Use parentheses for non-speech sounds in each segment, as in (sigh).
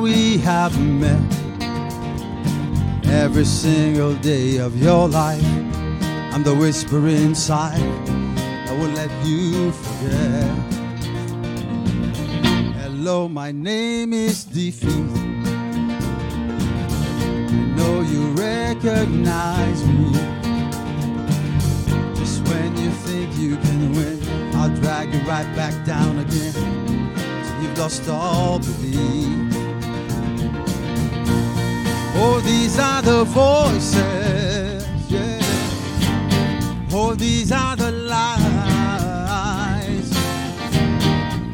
we have met every single day of your life. I'm the whisper inside that will let you forget. Hello, my name is Defeat. I know you recognize me. Just when you think you can win, I'll drag you right back down again. Till you've lost all belief. Oh, these are the voices, yeah. Oh, these are the lies.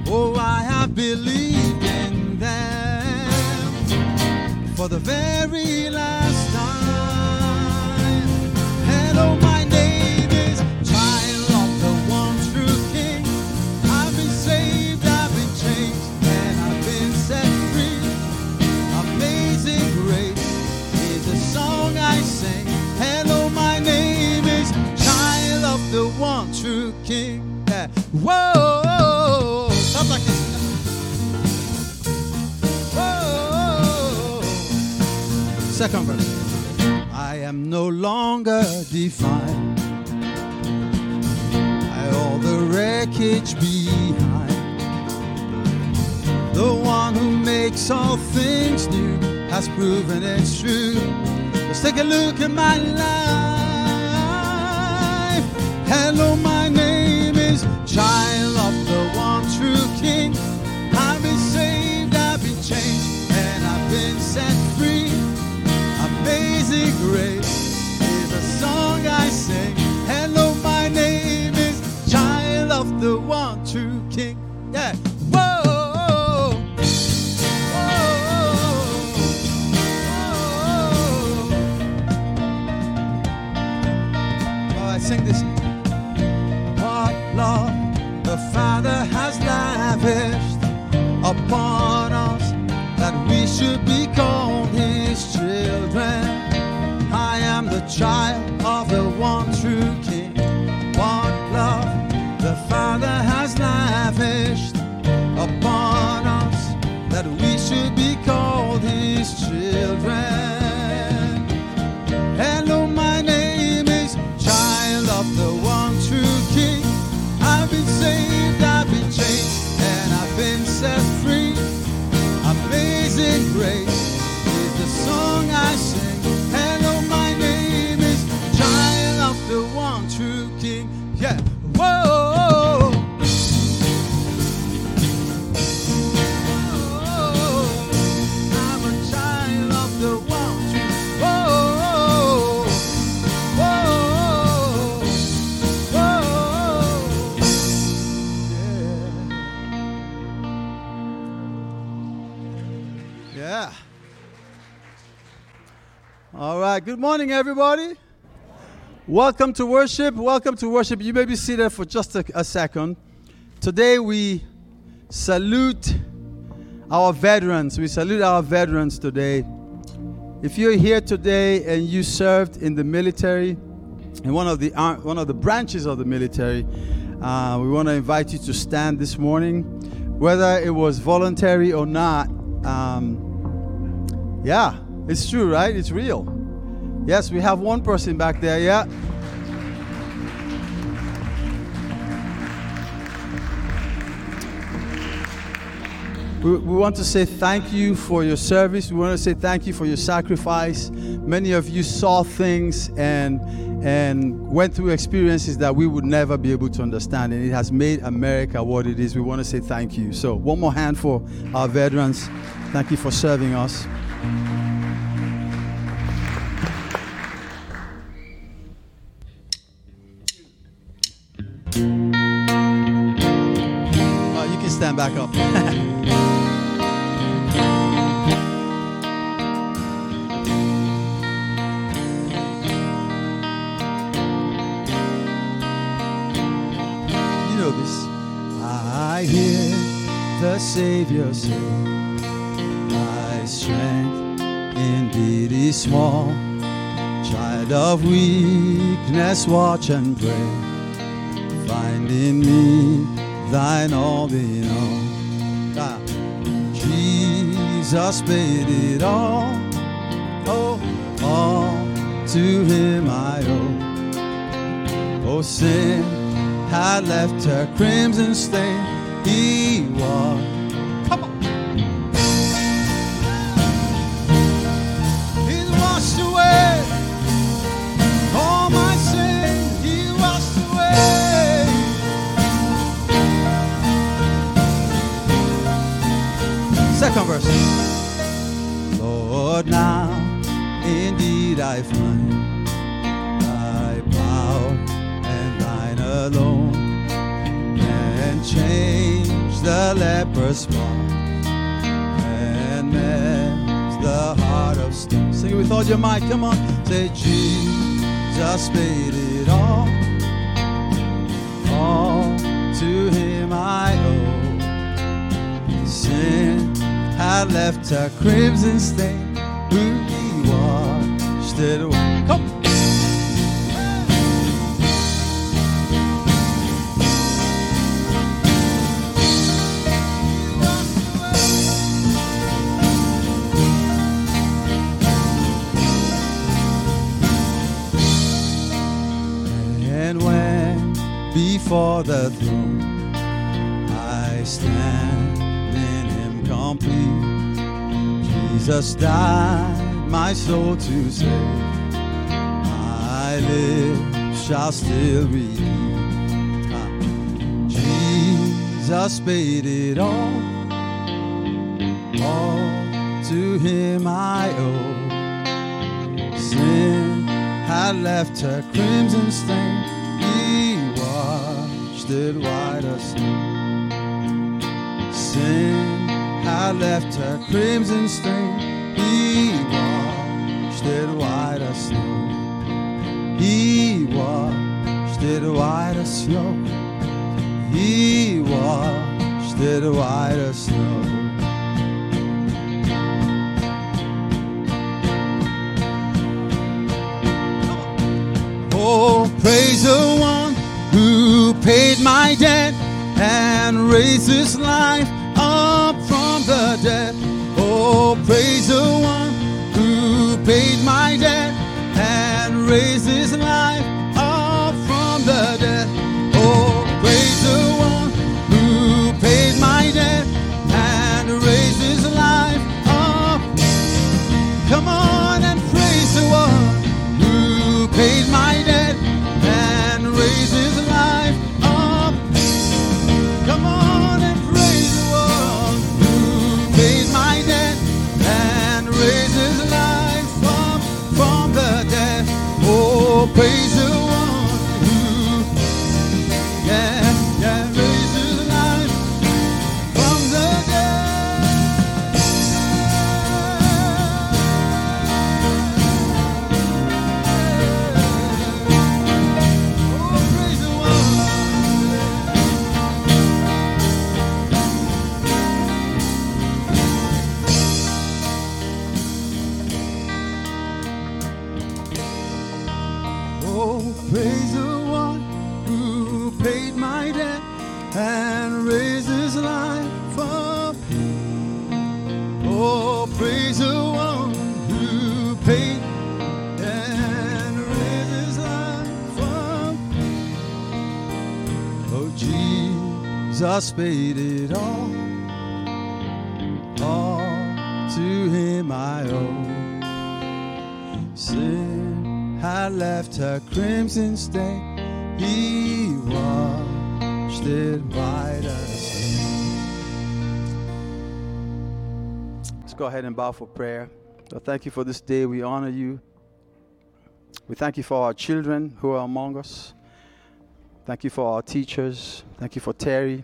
Oh, I have believed in them for the very last Verse. I am no longer defined by all the wreckage behind. The one who makes all things new has proven it's true. Let's take a look at my life. Hello, my name morning, everybody. Welcome to worship. Welcome to worship. You may be seated for just a, a second. Today we salute our veterans. We salute our veterans today. If you're here today and you served in the military, in one of the one of the branches of the military, uh, we want to invite you to stand this morning, whether it was voluntary or not. Um, yeah, it's true, right? It's real. Yes, we have one person back there. Yeah. We, we want to say thank you for your service. We want to say thank you for your sacrifice. Many of you saw things and and went through experiences that we would never be able to understand, and it has made America what it is. We want to say thank you. So, one more hand for our veterans. Thank you for serving us. Back up. you know this. I hear the Savior say, My strength indeed is small. Child of weakness, watch and pray. find in me thine all in all. Ah. Jesus paid it all, oh, all to him I owe. Oh, sin had left her crimson stain, he was. Lord, now indeed I find thy power and thine alone can change the leper's spot and melt the heart of stone. Sing it with all your might. Come on. Say, Jesus paid it all. All to him I owe. Sin had left a crimson stain. He washed it away. Come. And when before the throne I stand complete, Jesus died my soul to save. My lips shall still redeem. Ah. Jesus paid it all, all to Him I owe. Sin had left her crimson stain. He washed it white as snow. Sin had left her crimson stain. He washed it white as snow. He washed it white as snow. He washed it white as snow. Oh, praise the one who paid my debt and raised his life dead. Oh, praise the one who paid my debt and raised his life Jesus paid it all. All to him I owe. Sin had left her crimson stain. He washed it white as. Let's go ahead and bow for prayer. Thank you for this day. We honor you. We thank you for our children who are among us. Thank you for our teachers. Thank you for Terry.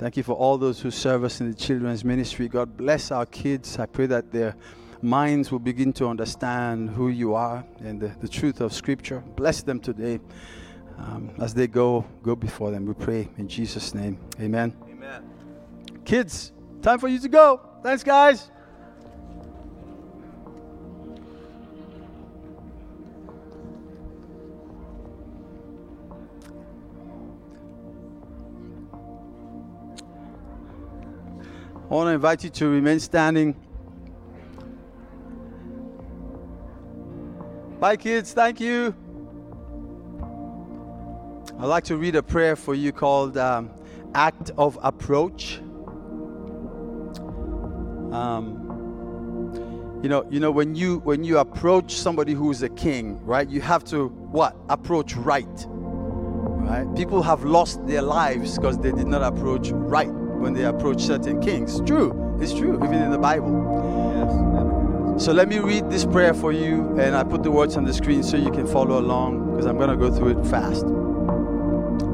Thank you for all those who serve us in the children's ministry. God bless our kids. I pray that their minds will begin to understand who you are and the, the truth of Scripture. Bless them today. Um, as they go, go before them. We pray in Jesus' name. Amen. Amen. Kids, time for you to go. Thanks, guys. I want to invite you to remain standing. Bye, kids. Thank you. I'd like to read a prayer for you called um, Act of Approach. Um, you know, you know when you when you approach somebody who's a king, right? You have to what? Approach right. Right? People have lost their lives because they did not approach right when they approach certain kings. True. It's true, even in the Bible. Yes. So let me read this prayer for you, and I put the words on the screen so you can follow along because I'm going to go through it fast.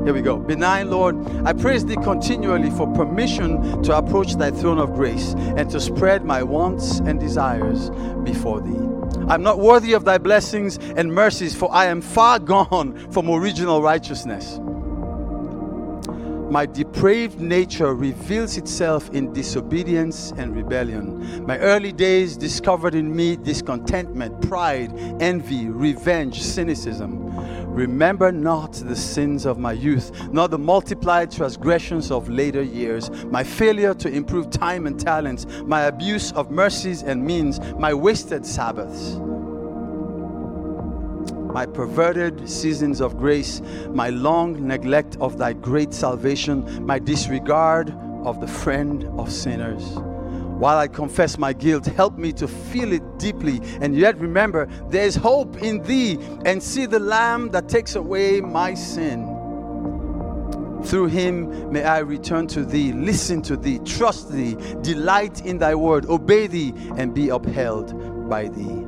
Here we go. Benign Lord, I praise thee continually for permission to approach thy throne of grace and to spread my wants and desires before thee. I'm not worthy of thy blessings and mercies, for I am far gone from original righteousness. My depraved nature reveals itself in disobedience and rebellion. My early days discovered in me discontentment, pride, envy, revenge, cynicism. Remember not the sins of my youth, nor the multiplied transgressions of later years, my failure to improve time and talents, my abuse of mercies and means, my wasted Sabbaths my perverted seasons of grace, my long neglect of thy great salvation, my disregard of the friend of sinners. While I confess my guilt, help me to feel it deeply and yet remember there is hope in thee and see the Lamb that takes away my sin. Through him may I return to thee, listen to thee, trust thee, delight in thy word, obey thee, and be upheld by thee.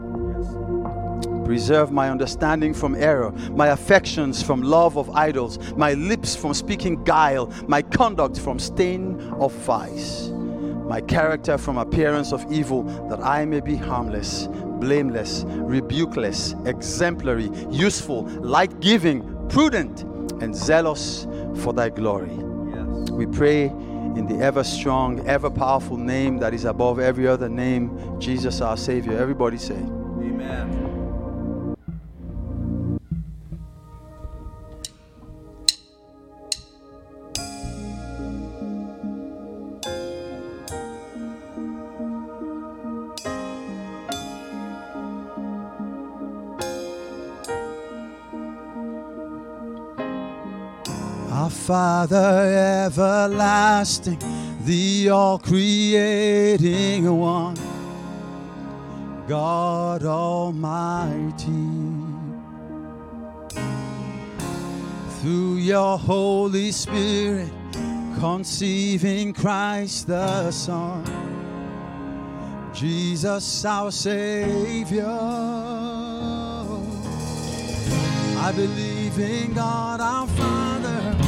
Preserve my understanding from error, my affections from love of idols, my lips from speaking guile, my conduct from stain of vice, my character from appearance of evil, that I may be harmless, blameless, rebukeless, exemplary, useful, light giving, prudent, and zealous for thy glory. Yes. We pray in the ever strong, ever powerful name that is above every other name, Jesus our Savior. Everybody say, Amen. Father everlasting, the all creating one, God Almighty. Through your Holy Spirit, conceiving Christ the Son, Jesus our Savior. I believe in God our Father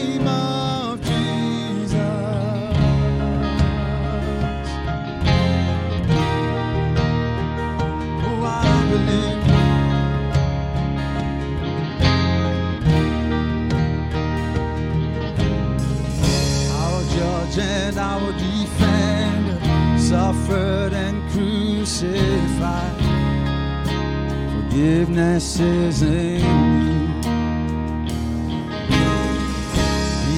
our defender suffered and crucified. Forgiveness is in you.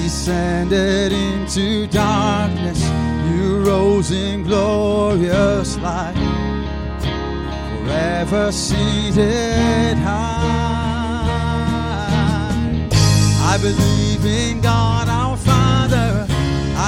Descended into darkness, you rose in glorious light, forever seated high. I believe in God our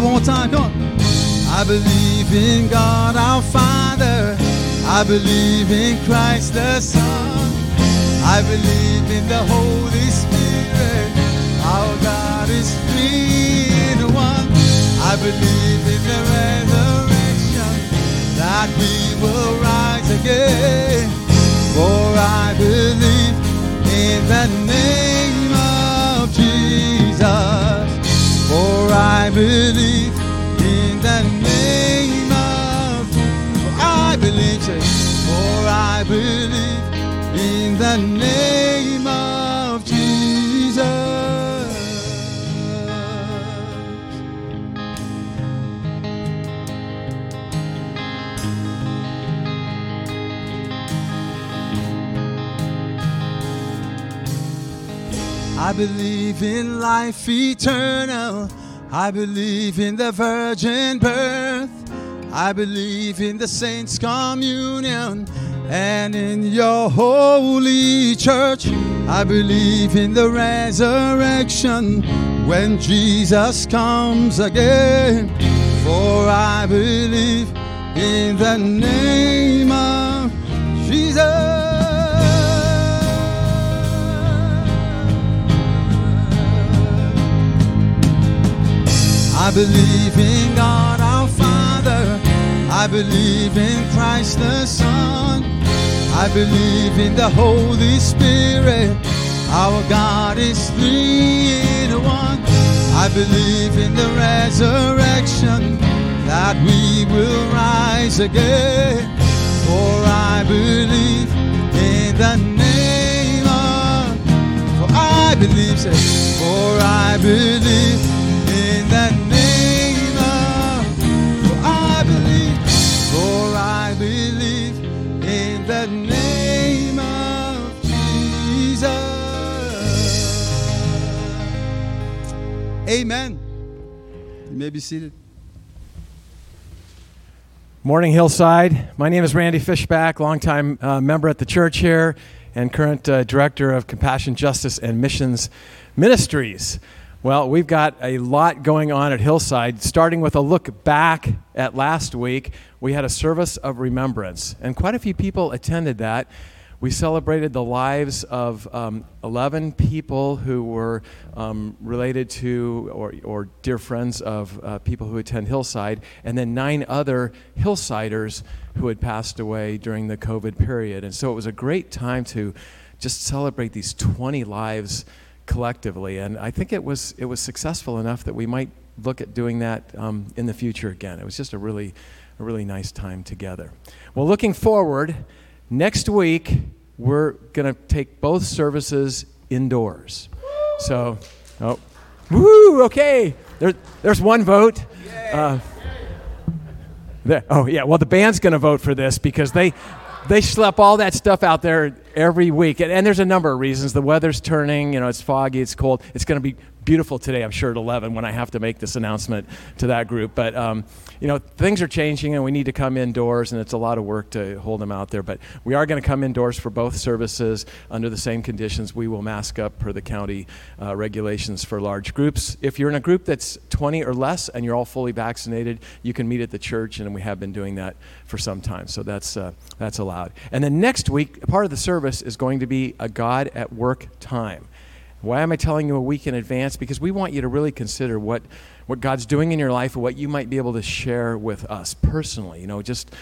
that one more time. Come on. I believe in God our Father. I believe in Christ the Son. I believe in the Holy Spirit. Our God is three in one. I believe in the resurrection that we will rise again. For I believe in the name believe in the name of For I believe, say, for I believe in the name of Jesus. I believe in life eternal. I believe in the virgin birth. I believe in the saints' communion and in your holy church. I believe in the resurrection when Jesus comes again. For I believe in the name of Jesus. I believe in God our Father. I believe in Christ the Son. I believe in the Holy Spirit. Our God is three in one. I believe in the resurrection that we will rise again. For I believe in the name of, for I believe, say, for I believe Amen. You may be seated. Morning, Hillside. My name is Randy Fishback, longtime uh, member at the church here and current uh, director of Compassion, Justice, and Missions Ministries. Well, we've got a lot going on at Hillside, starting with a look back at last week. We had a service of remembrance, and quite a few people attended that. We celebrated the lives of um, 11 people who were um, related to or, or dear friends of uh, people who attend Hillside, and then nine other Hillsiders who had passed away during the COVID period. And so it was a great time to just celebrate these 20 lives collectively. And I think it was, it was successful enough that we might look at doing that um, in the future again. It was just a really, a really nice time together. Well, looking forward, next week we're going to take both services indoors. So, oh, woo, okay. There, there's one vote. Uh, there, oh, yeah, well, the band's going to vote for this because they, they schlep all that stuff out there every week. And, and, there's a number of reasons. The weather's turning, you know, it's foggy, it's cold. It's going to be beautiful today, I'm sure, at 11 when I have to make this announcement to that group. But, um, you know, things are changing and we need to come indoors, and it's a lot of work to hold them out there. But we are going to come indoors for both services under the same conditions. We will mask up per the county uh, regulations for large groups. If you're in a group that's 20 or less and you're all fully vaccinated, you can meet at the church, and we have been doing that for some time. So that's, uh, that's allowed. And then next week, part of the service is going to be a God at work time. Why am I telling you a week in advance? Because we want you to really consider what, what God's doing in your life and what you might be able to share with us personally. You know, just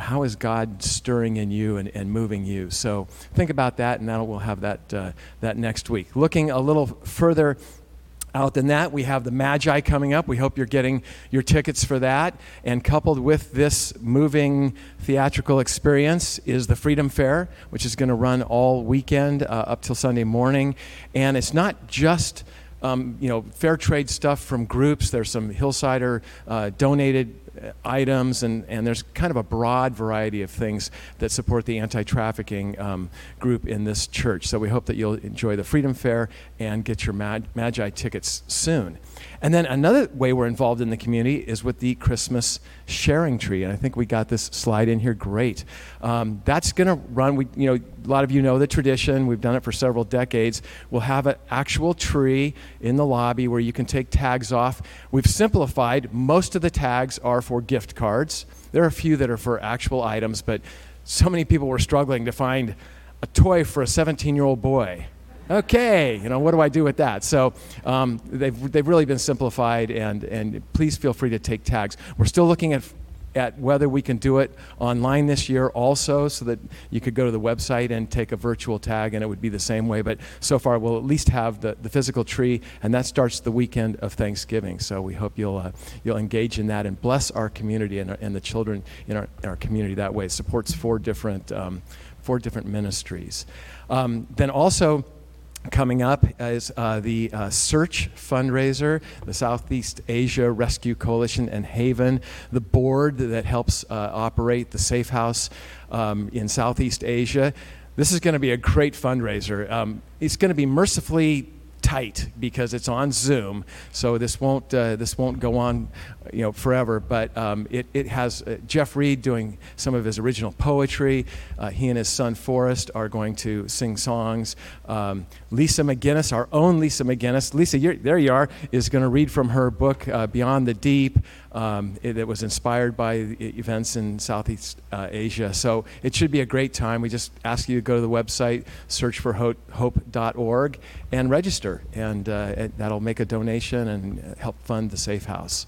how is God stirring in you and, and moving you? So think about that, and now we'll have that, uh, that next week. Looking a little further out than that, we have the Magi coming up. We hope you're getting your tickets for that. And coupled with this moving theatrical experience is the Freedom Fair, which is going to run all weekend uh, up till Sunday morning. And it's not just um, you know, fair trade stuff from groups. There's some Hillsider uh, donated items, and, and there's kind of a broad variety of things that support the anti trafficking um, group in this church. So we hope that you'll enjoy the Freedom Fair and get your Mag- Magi tickets soon. And then another way we're involved in the community is with the Christmas sharing tree. And I think we got this slide in here great. Um, that's going to run, we, you know, a lot of you know the tradition. We've done it for several decades. We'll have an actual tree in the lobby where you can take tags off. We've simplified. Most of the tags are for gift cards. There are a few that are for actual items, but so many people were struggling to find a toy for a 17 year old boy okay, you know, what do I do with that? So um, they've, they've really been simplified, and, and please feel free to take tags. We're still looking at at whether we can do it online this year also so that you could go to the website and take a virtual tag and it would be the same way but so far we'll at least have the, the physical tree and that starts the weekend of thanksgiving so we hope you'll, uh, you'll engage in that and bless our community and, and the children in our, in our community that way it supports four different, um, four different ministries um, then also Coming up is uh, the uh, Search fundraiser, the Southeast Asia Rescue Coalition and Haven, the board that helps uh, operate the Safe House um, in Southeast Asia. This is going to be a great fundraiser. Um, it's going to be mercifully tight because it's on Zoom, so this won't uh, this won't go on, you know, forever. But um, it it has uh, Jeff Reed doing some of his original poetry. Uh, he and his son Forrest are going to sing songs. Um, Lisa McGinnis, our own Lisa McGinnis, Lisa, there you are, is going to read from her book uh, Beyond the Deep. Um, it, it, was inspired by events in Southeast uh, Asia. So it should be a great time. We just ask you to go to the website, search for hope, hope.org, and register. And uh, that'll make a donation and help fund the Safe House.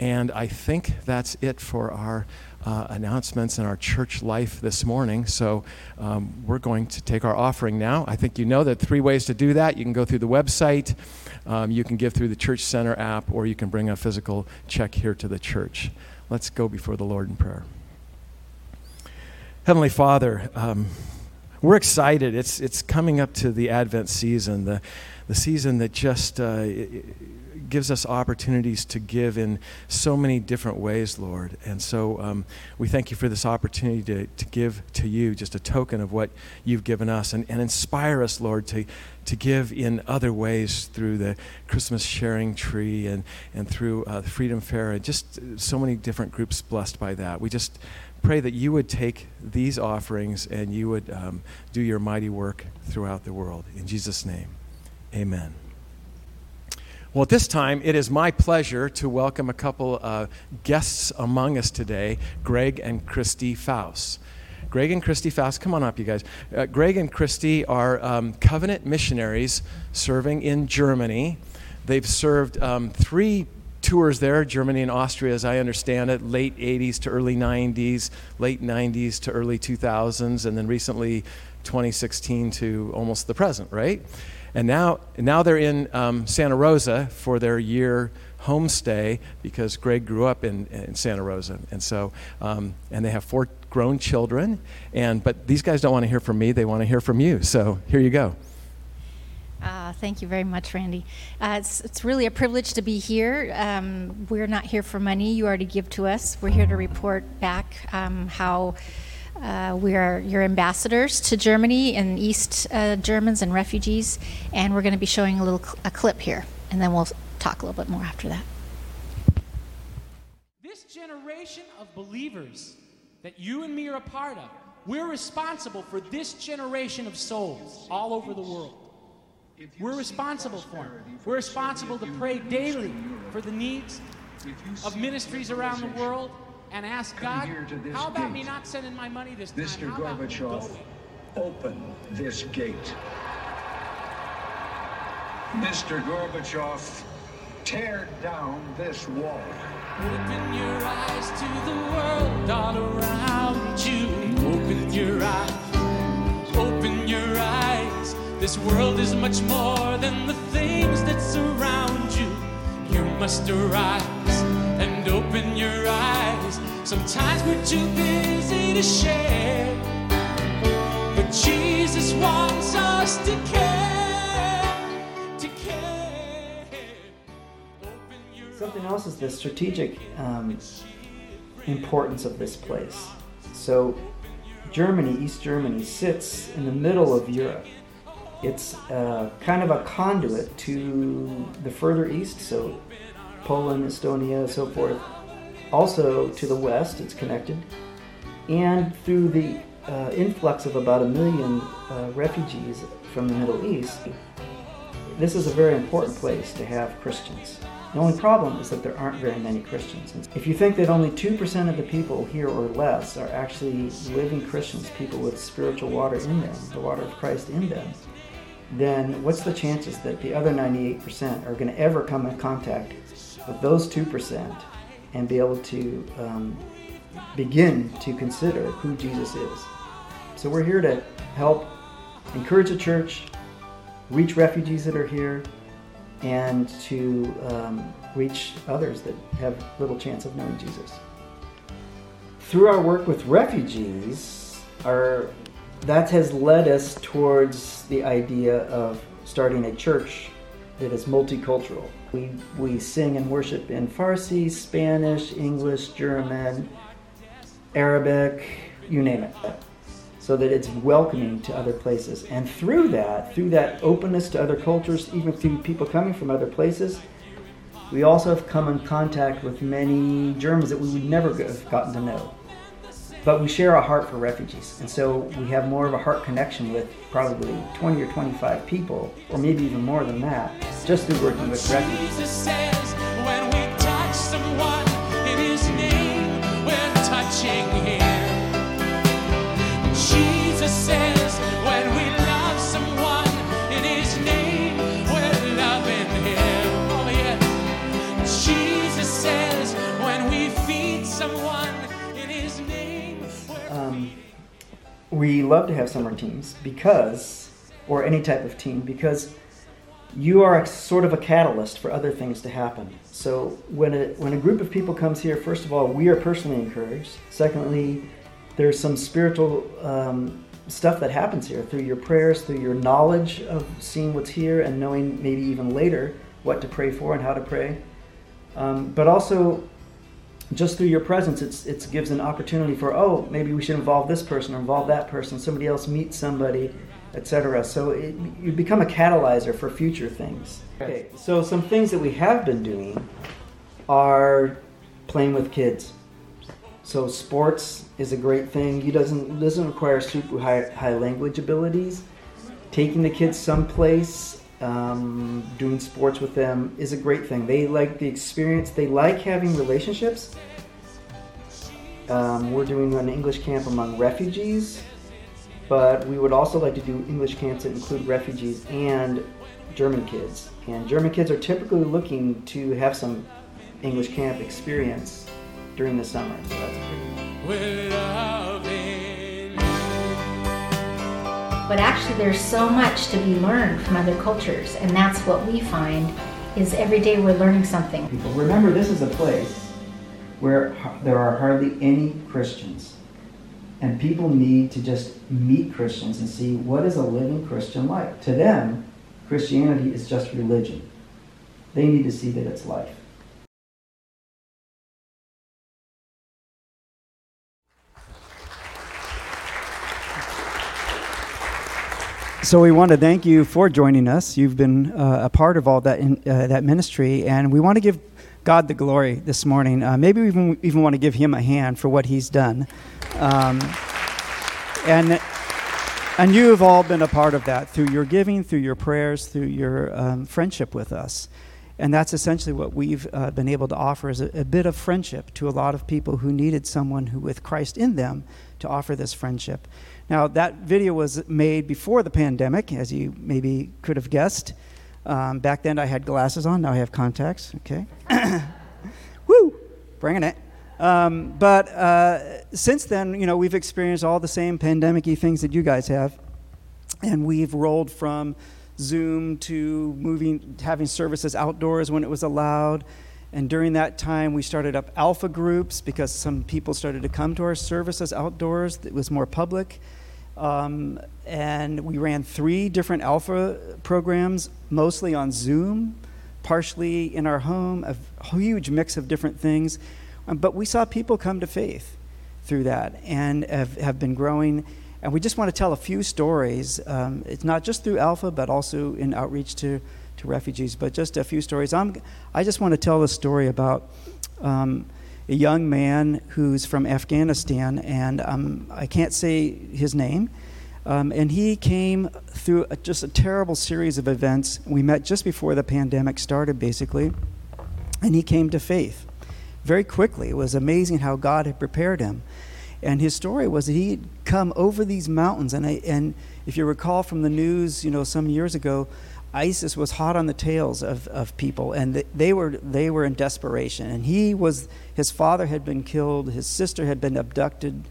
And I think that's it for our uh, announcements and our church life this morning. So um, we're going to take our offering now. I think you know that three ways to do that. You can go through the website, um, you can give through the Church Center app, or you can bring a physical check here to the church. Let's go before the Lord in prayer. Heavenly Father, um, we're excited. It's, it's coming up to the Advent season, the, the season that just uh, gives us opportunities to give in so many different ways, Lord. And so um, we thank you for this opportunity to, to give to you just a token of what you've given us and, and inspire us, Lord, to, to give in other ways through the Christmas sharing tree and, and through uh, the Freedom Fair and just so many different groups blessed by that. We just pray that you would take these offerings and you would um, do your mighty work throughout the world. In Jesus' name, amen. Well, at this time, it is my pleasure to welcome a couple uh, guests among us today, Greg and Christy Faust. Greg and Christy Faust, come on up, you guys. Uh, Greg and Christy are um, covenant missionaries serving in Germany. They've served um, three tours there, Germany and Austria, as I understand it, late 80s to early 90s, late 90s to early 2000s, and then recently 2016 to almost the present, right? And now, now they're in um, Santa Rosa for their year homestay because Greg grew up in, in Santa Rosa. And so, um, and they have four grown children. And, but these guys don't want to hear from me, they want to hear from you. So here you go. Uh, thank you very much, Randy. Uh, it's, it's really a privilege to be here. Um, we're not here for money. You already give to us. We're here to report back um, how uh, we are your ambassadors to Germany and East uh, Germans and refugees, and we're going to be showing a little cl- a clip here, and then we'll talk a little bit more after that. This generation of believers that you and me are a part of, we're responsible for this generation of souls all over the world. We're responsible for them. We're responsible to pray daily for the needs of ministries around the world and ask God, how about gate. me not sending my money this time? Mr. Gorbachev, open this gate. Mr. Gorbachev, tear down this wall. Open your eyes to the world all around you. Open your eyes. Open your eyes This world is much more than the things that surround you. You must arise and open your eyes. Sometimes we're too busy to share. But Jesus wants us to care, to care. Something else is the strategic um, importance of this place. So, Germany, East Germany, sits in the middle of Europe. It's uh, kind of a conduit to the further east, so Poland, Estonia, so forth. Also to the west, it's connected. And through the uh, influx of about a million uh, refugees from the Middle East, this is a very important place to have Christians. The only problem is that there aren't very many Christians. If you think that only 2% of the people here or less are actually living Christians, people with spiritual water in them, the water of Christ in them, then what's the chances that the other 98% are going to ever come in contact with those 2% and be able to um, begin to consider who Jesus is? So we're here to help encourage the church, reach refugees that are here, and to um, reach others that have little chance of knowing Jesus. Through our work with refugees, our, that has led us towards the idea of starting a church that is multicultural. We, we sing and worship in Farsi, Spanish, English, German, Arabic, you name it so that it's welcoming to other places. And through that, through that openness to other cultures, even through people coming from other places, we also have come in contact with many Germans that we would never have gotten to know. But we share a heart for refugees, and so we have more of a heart connection with probably 20 or 25 people, or maybe even more than that, just through working with refugees. When we touch someone in his name, we're touching him. We love to have summer teams because, or any type of team, because you are a, sort of a catalyst for other things to happen. So when a, when a group of people comes here, first of all, we are personally encouraged. Secondly, there's some spiritual um, stuff that happens here through your prayers, through your knowledge of seeing what's here and knowing maybe even later what to pray for and how to pray. Um, but also, just through your presence, it's, it gives an opportunity for, oh, maybe we should involve this person or involve that person, somebody else meet somebody, etc. So it, you become a catalyzer for future things. Okay, so some things that we have been doing are playing with kids. So sports is a great thing. He doesn't doesn't require super high, high language abilities. Taking the kids someplace, um, doing sports with them is a great thing. They like the experience. They like having relationships. Um, we're doing an English camp among refugees, but we would also like to do English camps that include refugees and German kids. And German kids are typically looking to have some English camp experience during the summer. So that's pretty. we're loving. But actually, there's so much to be learned from other cultures, and that's what we find is every day we're learning something. people. Remember, this is a place where there are hardly any Christians. And people need to just meet Christians and see what is a living Christian like. To them, Christianity is just religion. They need to see that it's life. So we want to thank you for joining us. You've been uh, a part of all that in, uh, that ministry, and we want to give God the glory this morning. Uh, maybe we even even want to give Him a hand for what He's done. Um, and and you have all been a part of that through your giving, through your prayers, through your um, friendship with us. And that's essentially what we've uh, been able to offer is a, a bit of friendship to a lot of people who needed someone who, with Christ in them, to offer this friendship. Now, that video was made before the pandemic, as you maybe could have guessed. Um, back then, I had glasses on. Now I have contacts. Okay. (coughs) Woo! Bringing it. Um, but uh, since then, you know, we've experienced all the same pandemic-y things that you guys have. and we've rolled from Zoom to moving, having services outdoors when it was allowed. And during that time, we started up alpha groups because some people started to come to our services outdoors. It was more public. Um, and we ran three different alpha programs, mostly on Zoom, partially in our home, a huge mix of different things. Um, but we saw people come to faith through that and have, have been growing. And we just want to tell a few stories. Um, it's not just through Alpha, but also in outreach to to refugees, but just a few stories. I'm, I just want to tell a story about um, a young man who's from Afghanistan, and um, I can't say his name. Um, and he came through a, just a terrible series of events. We met just before the pandemic started, basically, and he came to faith very quickly. It was amazing how God had prepared him. And his story was that he'd come over these mountains, and, I, and if you recall from the news, you know, some years ago, ISIS was hot on the tails of, of people, and they were, they were in desperation. And he was, his father had been killed, his sister had been abducted,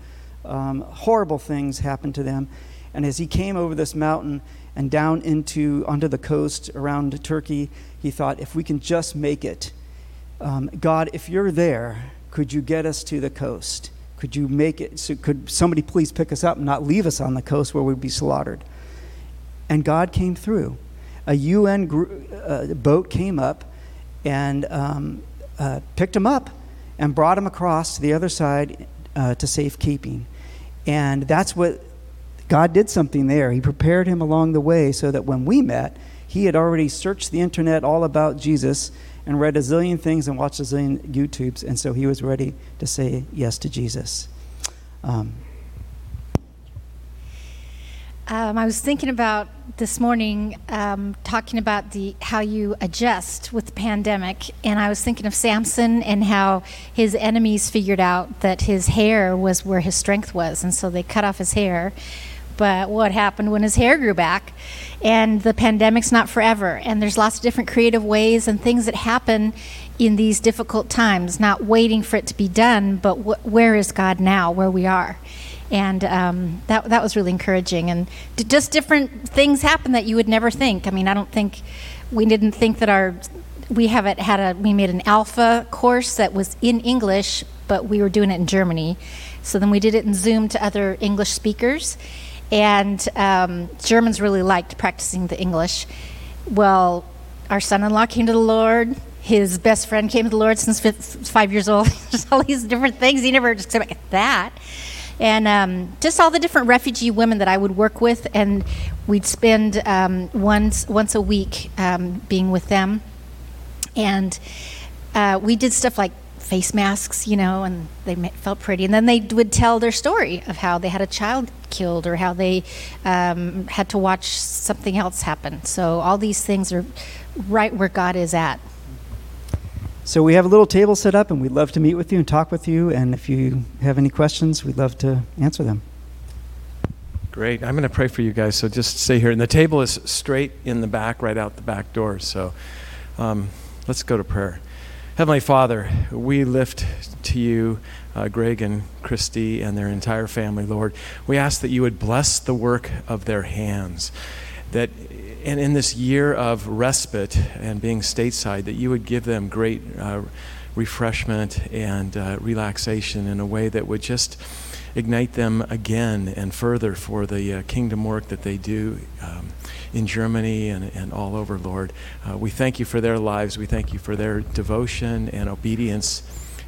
um, horrible things happened to them. And as he came over this mountain and down into, onto the coast around Turkey, he thought, if we can just make it, um, God, if you're there, could you get us to the coast? Could you make it? So could somebody please pick us up and not leave us on the coast where we'd be slaughtered? And God came through a UN uh, boat came up and um, uh, picked him up and brought him across to the other side uh, to safekeeping. And that's what God did something there. He prepared him along the way so that when we met, he had already searched the internet all about Jesus and read a zillion things and watched a zillion YouTubes, and so he was ready to say yes to Jesus. Um, um, I was thinking about this morning, um, talking about the how you adjust with the pandemic, and I was thinking of Samson and how his enemies figured out that his hair was where his strength was, and so they cut off his hair. But what happened when his hair grew back? And the pandemic's not forever, and there's lots of different creative ways and things that happen in these difficult times. Not waiting for it to be done, but wh- where is God now? Where we are and um, that that was really encouraging. And just different things happen that you would never think. I mean, I don't think we didn't think that our we have it had a we made an alpha course that was in English, but we were doing it in Germany. So then we did it in Zoom to other English speakers, and um, Germans really liked practicing the English. Well, our son-in-law came to the Lord. His best friend came to the Lord since five years old. (laughs) Just all these different things. He never expected that and um, just all the different refugee women that I would work with, and we'd spend um, once once a week um, being with them, and uh, we did stuff like face masks, you know, and they felt pretty, and then they would tell their story of how they had a child killed or how they um, had to watch something else happen. So all these things are right where God is at. So we have a little table set up, and we'd love to meet with you and talk with you. And if you have any questions, we'd love to answer them. Great. I'm going to pray for you guys. So just stay here. And the table is straight in the back, right out the back door. So um, let's go to prayer. Heavenly Father, we lift to you uh, Greg and Christy and their entire family, Lord. We ask that you would bless the work of their hands, that and in this year of respite and being stateside, that you would give them great uh, refreshment and uh, relaxation in a way that would just ignite them again and further for the uh, kingdom work that they do um, in Germany and, and all over, Lord. Uh, we thank you for their lives. We thank you for their devotion and obedience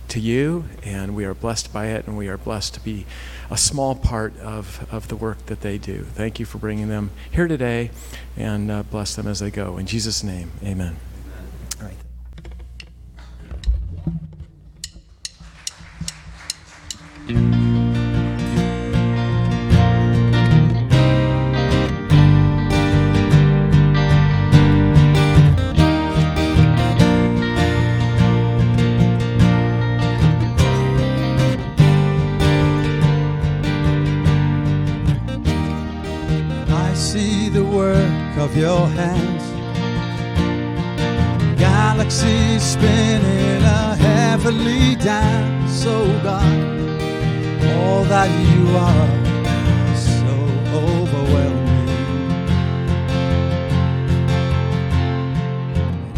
to you, and we are blessed by it, and we are blessed to be a small part of, of the work that they do. Thank you for bringing them here today and uh, bless them as they go. In Jesus' name, amen. All right. your hands. Galaxies spinning a heavenly dance. so God, all that you are, so overwhelming.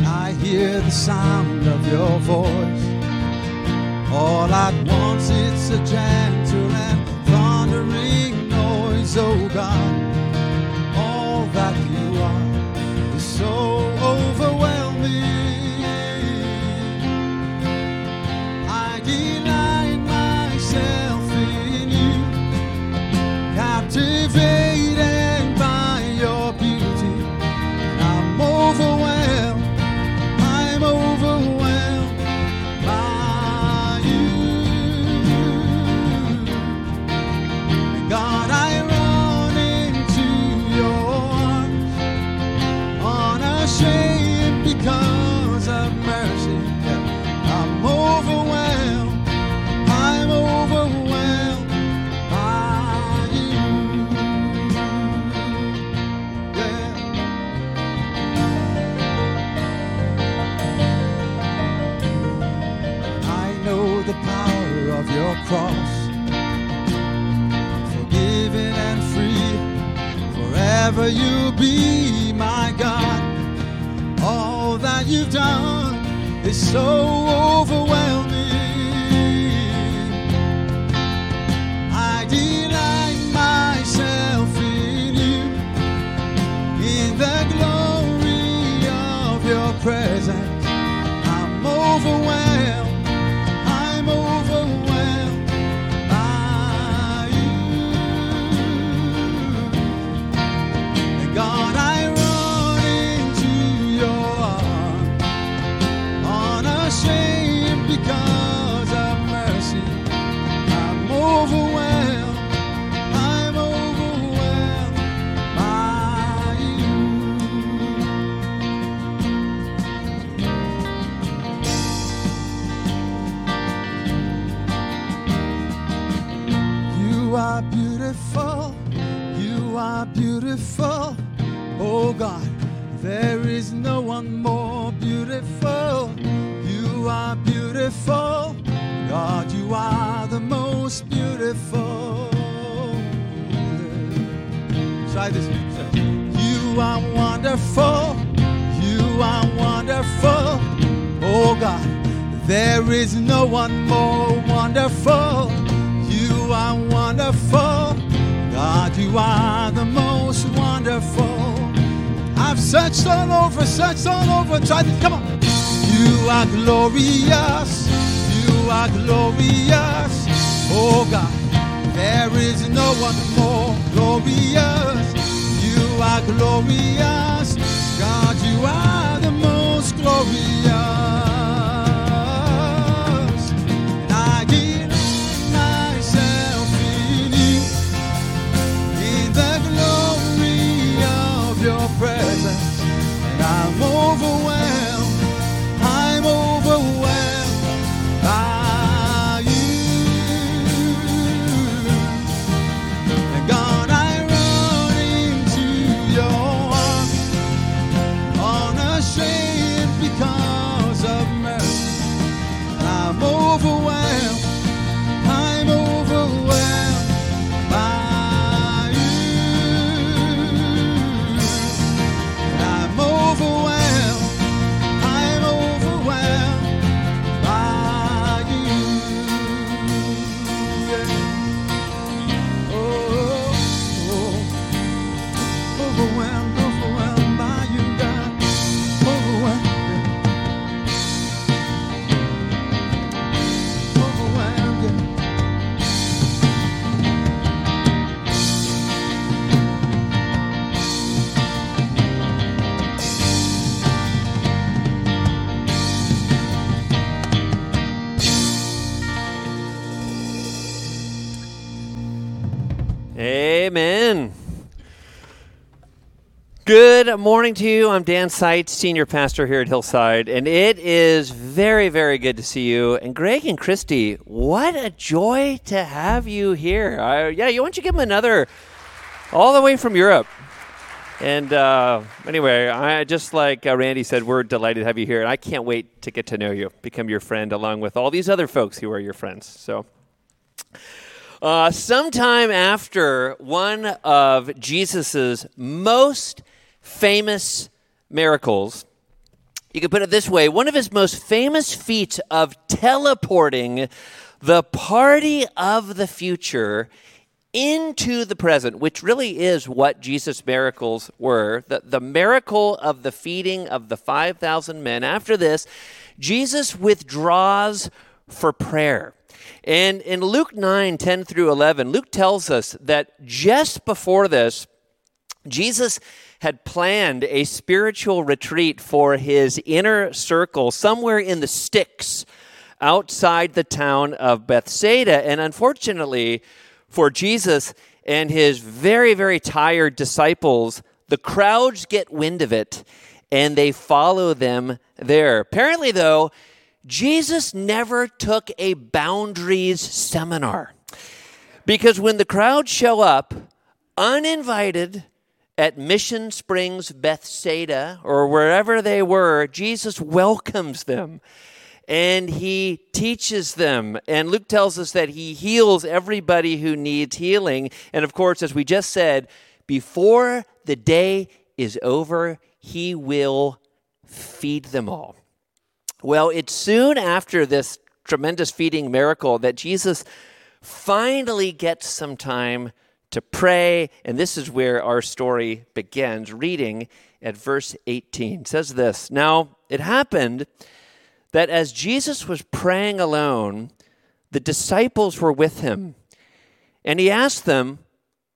I hear the sound of your voice. All at once, it's a gentle and thundering noise, oh God, all that so the power of your cross, forgiven and free. Forever you'll be my God. All that you've done is so overwhelming. Beautiful. Oh God, there is no one more beautiful. You are beautiful, God, you are the most beautiful. Try this. You are wonderful, you are wonderful. Oh God, there is no one more wonderful. You are wonderful. God, you are the most wonderful. I've searched all over, searched all over, tried to come on. You are glorious. You are glorious. Oh God, there is no one more glorious. You are glorious. God, you are the most glorious. Good morning to you. I'm Dan Seitz, senior pastor here at Hillside, and it is very, very good to see you. And Greg and Christy, what a joy to have you here. I, yeah, you don't you give them another, all the way from Europe. And uh, anyway, I just like uh, Randy said, we're delighted to have you here, and I can't wait to get to know you, become your friend, along with all these other folks who are your friends. So. Uh, sometime after one of Jesus's most famous miracles, You could put it this way one of his most famous feats of teleporting the party of the future into the present, which really is what Jesus' miracles were the, the miracle of the feeding of the 5,000 men. After this, Jesus withdraws for prayer. And in Luke 9 10 through 11, Luke tells us that just before this, Jesus had planned a spiritual retreat for his inner circle somewhere in the sticks outside the town of Bethsaida. And unfortunately for Jesus and his very, very tired disciples, the crowds get wind of it and they follow them there. Apparently, though, Jesus never took a boundaries seminar. Because when the crowds show up, uninvited, at Mission Springs, Bethsaida, or wherever they were, Jesus welcomes them and he teaches them. And Luke tells us that he heals everybody who needs healing. And of course, as we just said, before the day is over, he will feed them all. Well, it's soon after this tremendous feeding miracle that Jesus finally gets some time to pray. And this is where our story begins, reading at verse 18. It says this Now it happened that as Jesus was praying alone, the disciples were with him. And he asked them,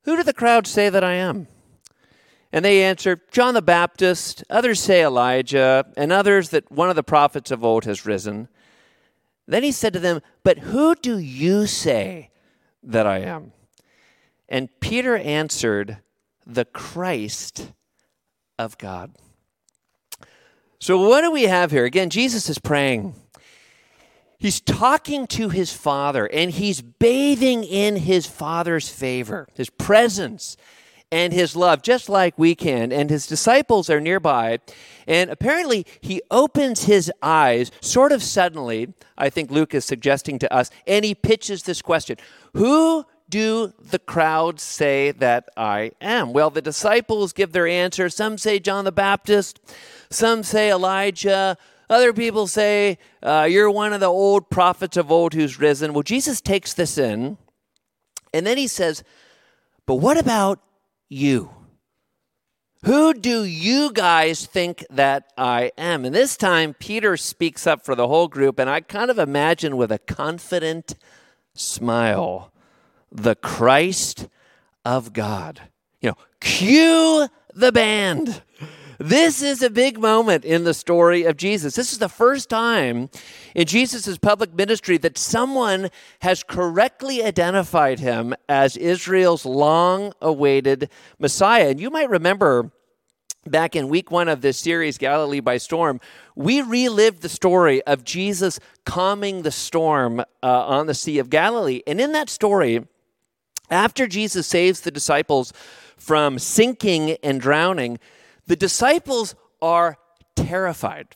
Who do the crowd say that I am? And they answered, John the Baptist, others say Elijah, and others that one of the prophets of old has risen. Then he said to them, But who do you say that I am? And Peter answered, The Christ of God. So, what do we have here? Again, Jesus is praying. He's talking to his Father, and he's bathing in his Father's favor, his presence, and his love, just like we can. And his disciples are nearby. And apparently, he opens his eyes sort of suddenly, I think Luke is suggesting to us, and he pitches this question Who do the crowd say that I am? Well, the disciples give their answer. Some say John the Baptist, some say Elijah, other people say uh, you're one of the old prophets of old who's risen. Well, Jesus takes this in, and then he says, But what about you? Who do you guys think that I am? And this time, Peter speaks up for the whole group, and I kind of imagine with a confident smile the Christ of God. You know, cue the band. This is a big moment in the story of Jesus. This is the first time in Jesus' public ministry that someone has correctly identified him as Israel's long awaited Messiah. And you might remember back in week one of this series, Galilee by Storm, we relived the story of Jesus calming the storm uh, on the Sea of Galilee. And in that story, after Jesus saves the disciples from sinking and drowning, the disciples are terrified.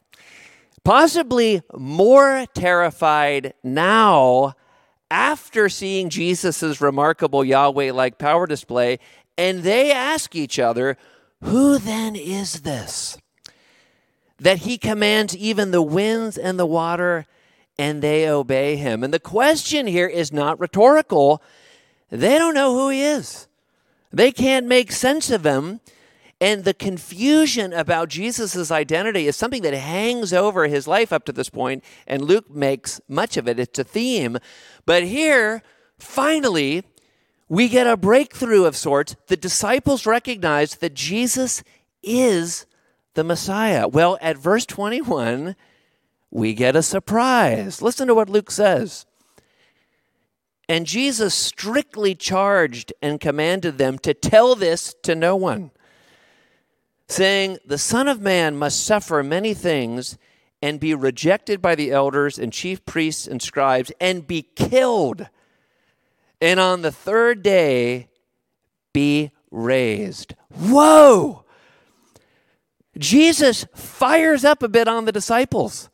Possibly more terrified now after seeing Jesus' remarkable Yahweh like power display, and they ask each other, Who then is this? That he commands even the winds and the water, and they obey him. And the question here is not rhetorical they don't know who he is. They can't make sense of him. And the confusion about Jesus' identity is something that hangs over his life up to this point, and Luke makes much of it. It's a theme. But here, finally, we get a breakthrough of sorts. The disciples recognize that Jesus is the Messiah. Well, at verse 21, we get a surprise. Listen to what Luke says. And Jesus strictly charged and commanded them to tell this to no one, saying, The Son of Man must suffer many things and be rejected by the elders and chief priests and scribes and be killed, and on the third day be raised. Whoa! Jesus fires up a bit on the disciples.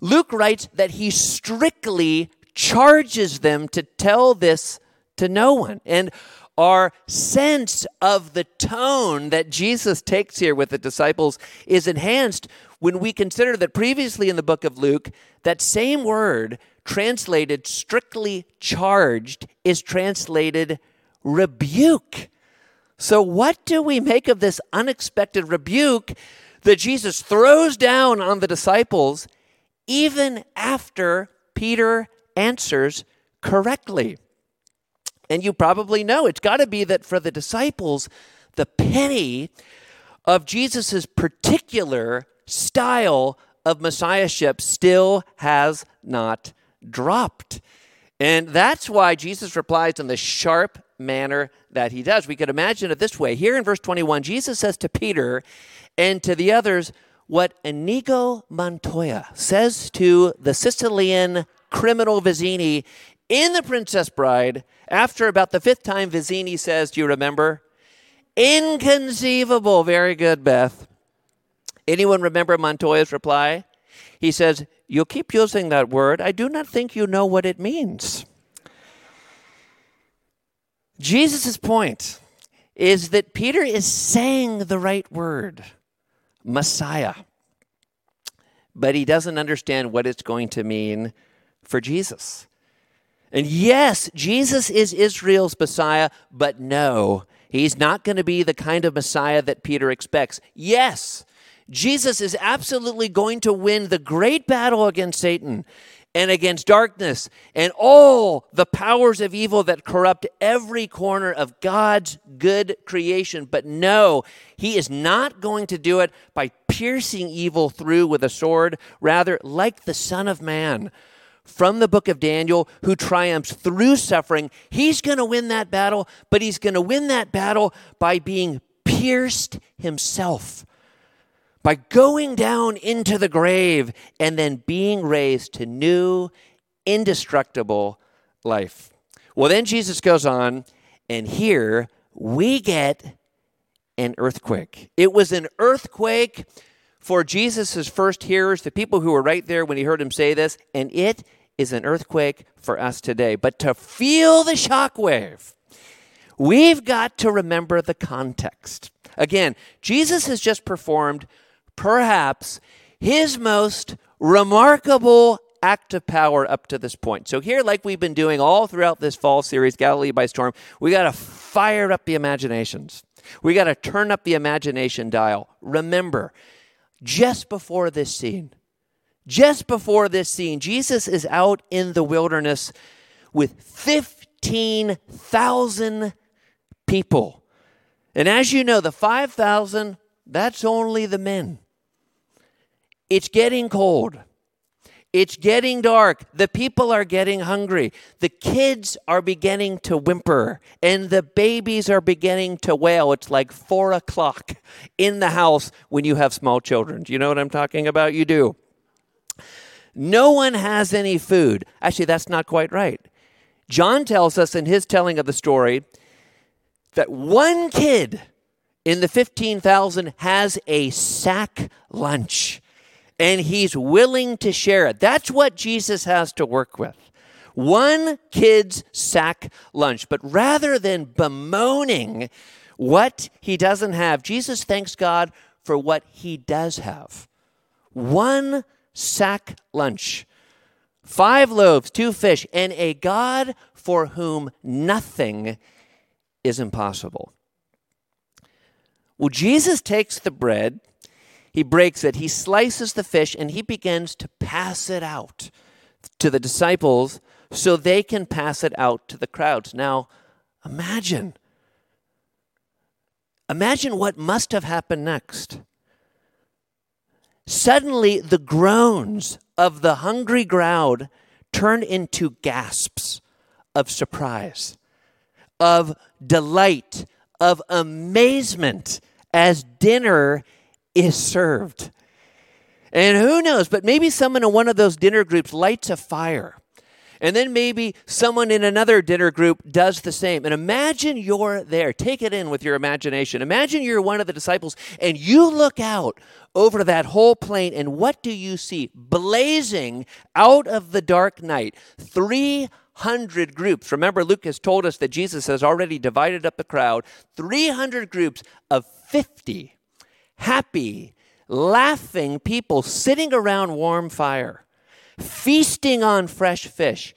Luke writes that he strictly charges them to tell this to no one. And our sense of the tone that Jesus takes here with the disciples is enhanced when we consider that previously in the book of Luke, that same word translated strictly charged is translated rebuke. So, what do we make of this unexpected rebuke that Jesus throws down on the disciples even after Peter answers correctly? And you probably know it's got to be that for the disciples, the penny of Jesus' particular style of messiahship still has not dropped. And that's why Jesus replies in the sharp manner that he does. We could imagine it this way. Here in verse 21, Jesus says to Peter and to the others what Inigo Montoya says to the Sicilian criminal Vizzini in The Princess Bride. After about the fifth time, Vizzini says, Do you remember? Inconceivable. Very good, Beth. Anyone remember Montoya's reply? He says, You keep using that word. I do not think you know what it means. Jesus' point is that Peter is saying the right word, Messiah, but he doesn't understand what it's going to mean for Jesus. And yes, Jesus is Israel's Messiah, but no, he's not going to be the kind of Messiah that Peter expects. Yes, Jesus is absolutely going to win the great battle against Satan and against darkness and all the powers of evil that corrupt every corner of God's good creation. But no, he is not going to do it by piercing evil through with a sword. Rather, like the Son of Man from the book of Daniel, who triumphs through suffering, he's going to win that battle, but he's going to win that battle by being pierced himself by going down into the grave and then being raised to new, indestructible life. Well, then Jesus goes on, and here we get an earthquake. It was an earthquake for Jesus' first hearers, the people who were right there when he heard him say this, and it is an earthquake for us today. But to feel the shockwave, we've got to remember the context. Again, Jesus has just performed perhaps his most remarkable act of power up to this point. So, here, like we've been doing all throughout this fall series, Galilee by Storm, we got to fire up the imaginations. We got to turn up the imagination dial. Remember, just before this scene, just before this scene, Jesus is out in the wilderness with 15,000 people. And as you know, the 5,000, that's only the men. It's getting cold. It's getting dark. The people are getting hungry. The kids are beginning to whimper, and the babies are beginning to wail. It's like four o'clock in the house when you have small children. Do you know what I'm talking about? You do. No one has any food. Actually, that's not quite right. John tells us in his telling of the story that one kid in the 15,000 has a sack lunch and he's willing to share it. That's what Jesus has to work with. One kid's sack lunch. But rather than bemoaning what he doesn't have, Jesus thanks God for what he does have. One sack lunch, five loaves, two fish, and a God for whom nothing is impossible. Well, Jesus takes the bread he breaks it, he slices the fish, and he begins to pass it out to the disciples so they can pass it out to the crowds. Now, imagine. Imagine what must have happened next. Suddenly, the groans of the hungry crowd turn into gasps of surprise, of delight, of amazement as dinner is served. And who knows, but maybe someone in one of those dinner groups lights a fire. And then maybe someone in another dinner group does the same. And imagine you're there. Take it in with your imagination. Imagine you're one of the disciples and you look out over that whole plain, and what do you see? Blazing out of the dark night, 300 300 groups. Remember, Luke has told us that Jesus has already divided up the crowd 300 groups of 50 happy, laughing people sitting around warm fire, feasting on fresh fish,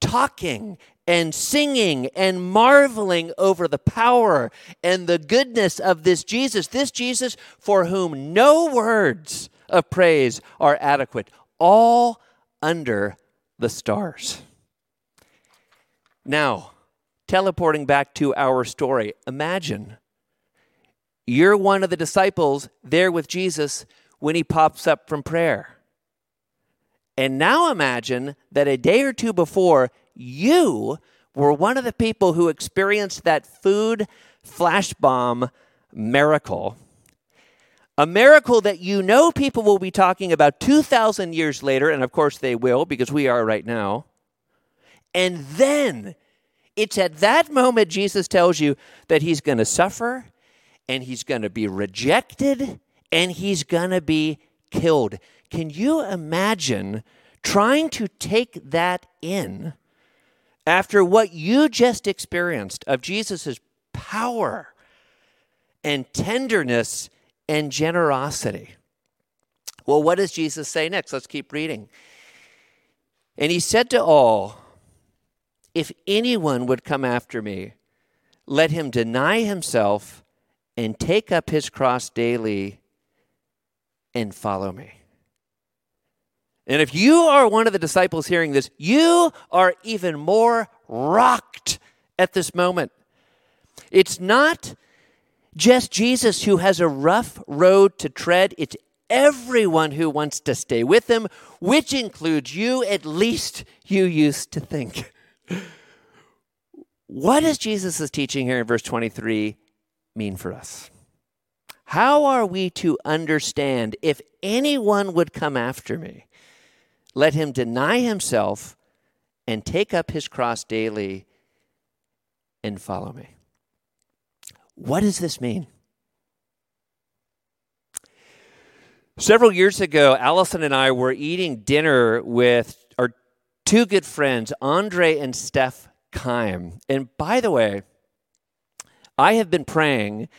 talking and singing and marveling over the power and the goodness of this Jesus, this Jesus for whom no words of praise are adequate, all under the stars. Now, teleporting back to our story, imagine you're one of the disciples there with Jesus when he pops up from prayer. And now imagine that a day or two before, you were one of the people who experienced that food flash bomb miracle. A miracle that you know people will be talking about 2,000 years later, and of course they will because we are right now. And then it's at that moment Jesus tells you that he's going to suffer and he's going to be rejected and he's going to be killed. Can you imagine trying to take that in after what you just experienced of Jesus' power and tenderness and generosity? Well, what does Jesus say next? Let's keep reading. And he said to all, If anyone would come after me, let him deny himself and take up his cross daily and follow me. And if you are one of the disciples hearing this, you are even more rocked at this moment. It's not just Jesus who has a rough road to tread, it's everyone who wants to stay with him, which includes you, at least you used to think. (laughs) What does Jesus' teaching here in verse 23 mean for us? How are we to understand if anyone would come after me? Let him deny himself and take up his cross daily and follow me. What does this mean? Several years ago, Allison and I were eating dinner with our two good friends, Andre and Steph Keim. And by the way, I have been praying,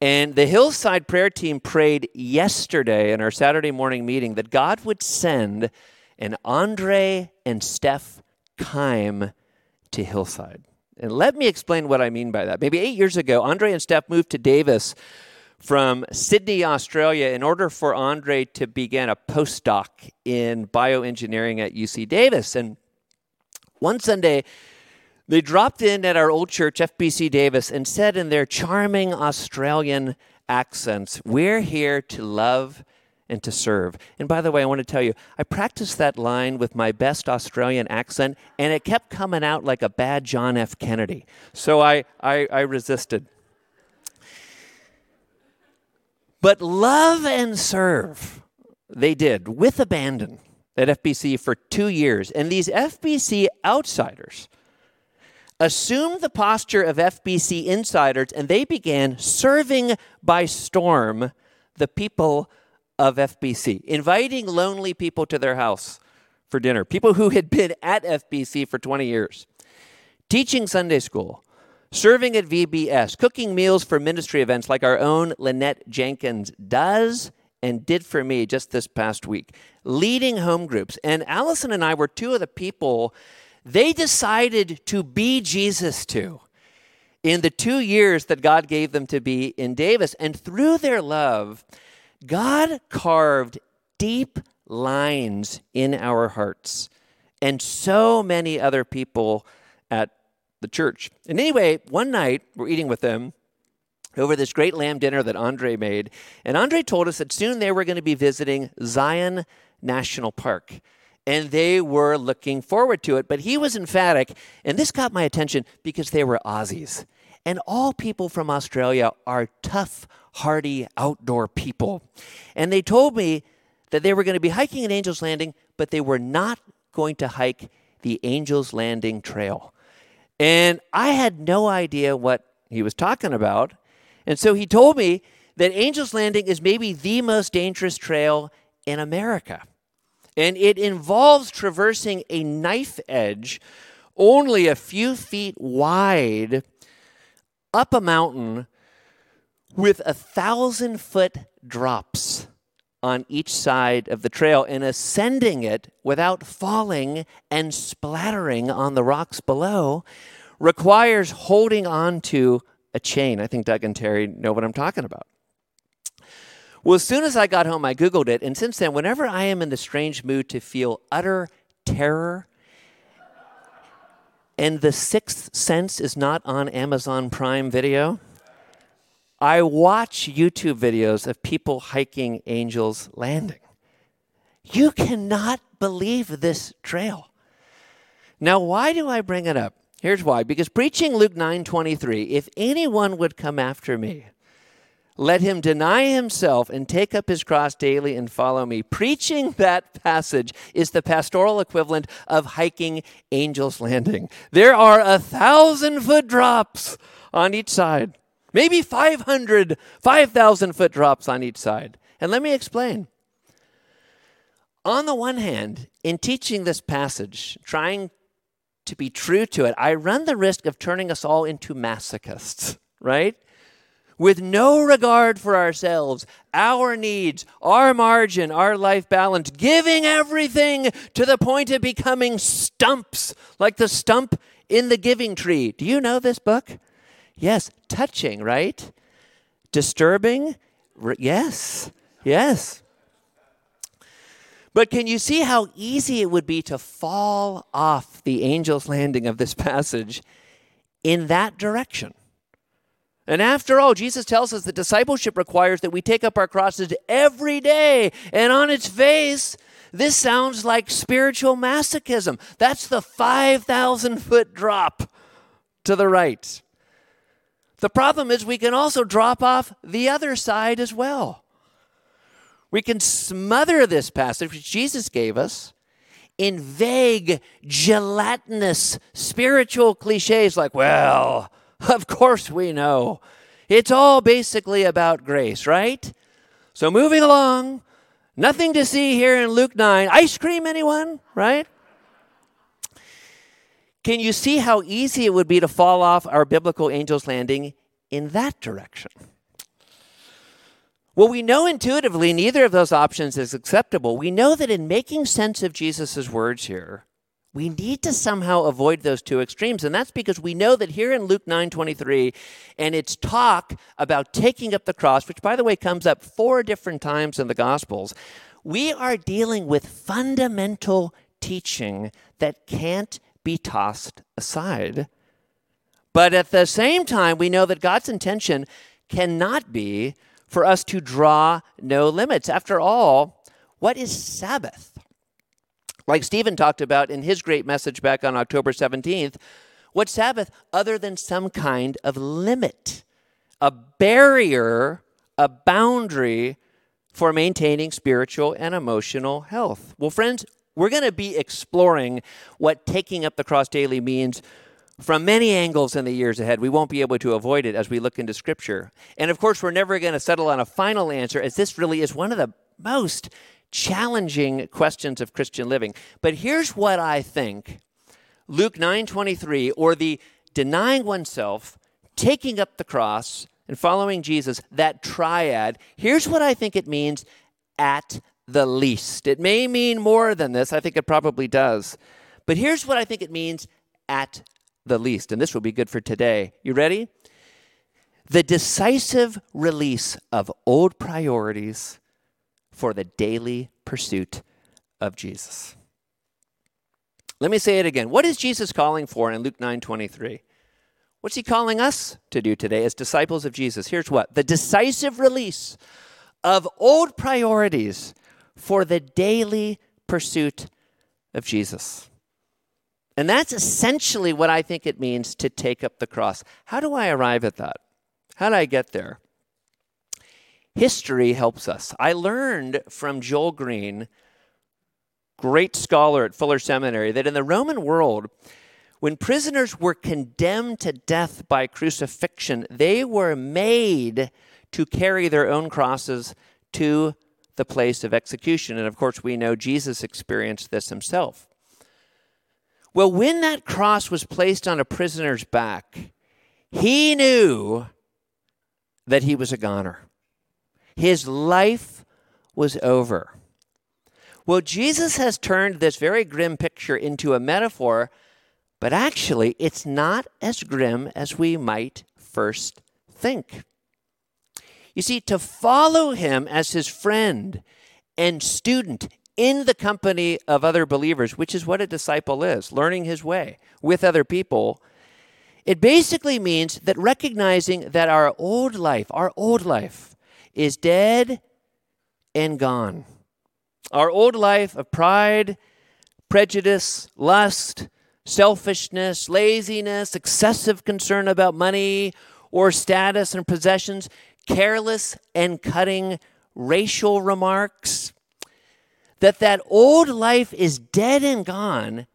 and the Hillside prayer team prayed yesterday in our Saturday morning meeting that God would send an Andre and Steph Keim to Hillside. And let me explain what I mean by that. Maybe eight years ago, Andre and Steph moved to Davis from Sydney, Australia, in order for Andre to begin a postdoc in bioengineering at UC Davis. And one Sunday, they dropped in at our old church, FBC Davis, and said in their charming Australian accents, We're here to love and to serve. And by the way, I want to tell you, I practiced that line with my best Australian accent, and it kept coming out like a bad John F. Kennedy. So I, I, I resisted. But love and serve, they did with abandon at FBC for two years. And these FBC outsiders assumed the posture of FBC insiders, and they began serving by storm the people of FBC, inviting lonely people to their house for dinner, people who had been at FBC for 20 years, teaching Sunday school, serving at VBS, cooking meals for ministry events like our own Lynette Jenkins does and did for me just this past week, leading home groups. And Allison and I were two of the people they decided to be Jesus to in the two years that God gave them to be in Davis. And through their love, God carved deep lines in our hearts and so many other people at the church. And anyway, one night we're eating with them over this great lamb dinner that Andre made. And Andre told us that soon they were going to be visiting Zion National Park. And they were looking forward to it. But he was emphatic. And this got my attention because they were Aussies. And all people from Australia are tough, hardy, outdoor people. And they told me that they were going to be hiking at Angel's Landing, but they were not going to hike the Angel's Landing Trail. And I had no idea what he was talking about. And so he told me that Angel's Landing is maybe the most dangerous trail in America. And it involves traversing a knife edge only a few feet wide, up a mountain with a thousand foot drops on each side of the trail and ascending it without falling and splattering on the rocks below requires holding on to a chain. I think Doug and Terry know what I'm talking about. Well, as soon as I got home, I Googled it, and since then, whenever I am in the strange mood to feel utter terror, and The Sixth Sense is not on Amazon Prime Video, I watch YouTube videos of people hiking Angel's Landing. You cannot believe this trail. Now, why do I bring it up? Here's why. Because preaching Luke 9:23, if anyone would come after me, let him deny himself and take up his cross daily and follow me. Preaching that passage is the pastoral equivalent of hiking Angel's Landing. There are a thousand foot drops on each side, maybe 500, 5,000 foot drops on each side. And let me explain. On the one hand, in teaching this passage, trying to be true to it, I run the risk of turning us all into masochists, right? With no regard for ourselves, our needs, our margin, our life balance, giving everything to the point of becoming stumps, like the stump in the giving tree. Do you know this book? Yes, touching, right? Disturbing? yes, yes. But can you see how easy it would be to fall off the angel's landing of this passage in that direction? And after all, Jesus tells us that discipleship requires that we take up our crosses every day. And on its face, this sounds like spiritual masochism. That's the 5,000 foot drop to the right. The problem is, we can also drop off the other side as well. We can smother this passage, which Jesus gave us, in vague, gelatinous spiritual cliches like, well, (laughs) Of course we know. It's all basically about grace, right? So moving along, nothing to see here in Luke 9. Ice cream, anyone? Right? Can you see how easy it would be to fall off our biblical angel's landing in that direction? Well, we know intuitively neither of those options is acceptable. We know that in making sense of Jesus' words here, we need to somehow avoid those two extremes and that's because we know that here in luke 9.23 and its talk about taking up the cross which by the way comes up four different times in the gospels we are dealing with fundamental teaching that can't be tossed aside. But at the same time we know that god's intention cannot be for us to draw no limits. After all what is sabbath like Stephen talked about in his great message back on October 17th, what Sabbath other than some kind of limit, a barrier, a boundary for maintaining spiritual and emotional health? Well, friends, we're going to be exploring what taking up the cross daily means from many angles in the years ahead. We won't be able to avoid it as we look into Scripture. And of course, we're never going to settle on a final answer, as this really is one of the most challenging questions of Christian living. But here's what I think Luke 9:23 or the denying oneself, taking up the cross and following Jesus, that triad. Here's what I think it means at the least. It may mean more than this. I think it probably does. But here's what I think it means at the least. And this will be good for today. You ready? The decisive release of old priorities for the daily pursuit of Jesus. Let me say it again. What is Jesus calling for in Luke 9:23? What's he calling us to do today as disciples of Jesus? Here's what. The decisive release of old priorities for the daily pursuit of Jesus. And that's essentially what I think it means to take up the cross. How do I arrive at that? How do I get there? History helps us. I learned from Joel Green, great scholar at Fuller Seminary, that in the Roman world, when prisoners were condemned to death by crucifixion, they were made to carry their own crosses to the place of execution. And of course, we know Jesus experienced this himself. Well, when that cross was placed on a prisoner's back, he knew that he was a goner. His life was over. Well, Jesus has turned this very grim picture into a metaphor, but actually, it's not as grim as we might first think. You see, to follow him as his friend and student in the company of other believers, which is what a disciple is, learning his way with other people, it basically means that recognizing that our old life, our old life, is dead and gone. Our old life of pride, prejudice, lust, selfishness, laziness, excessive concern about money or status and possessions, careless and cutting racial remarks, that that old life is dead and gone,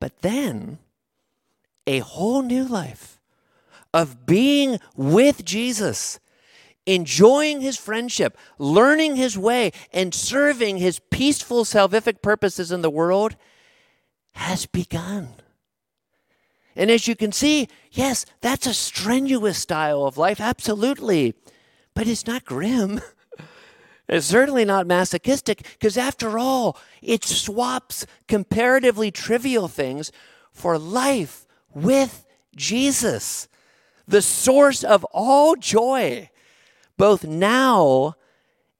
but then a whole new life of being with Jesus, enjoying his friendship, learning his way, and serving his peaceful, salvific purposes in the world has begun. And as you can see, yes, that's a strenuous style of life, absolutely. But it's not grim. (laughs) It's certainly not masochistic because, after all, it swaps comparatively trivial things for life with Jesus, the source of all joy, both now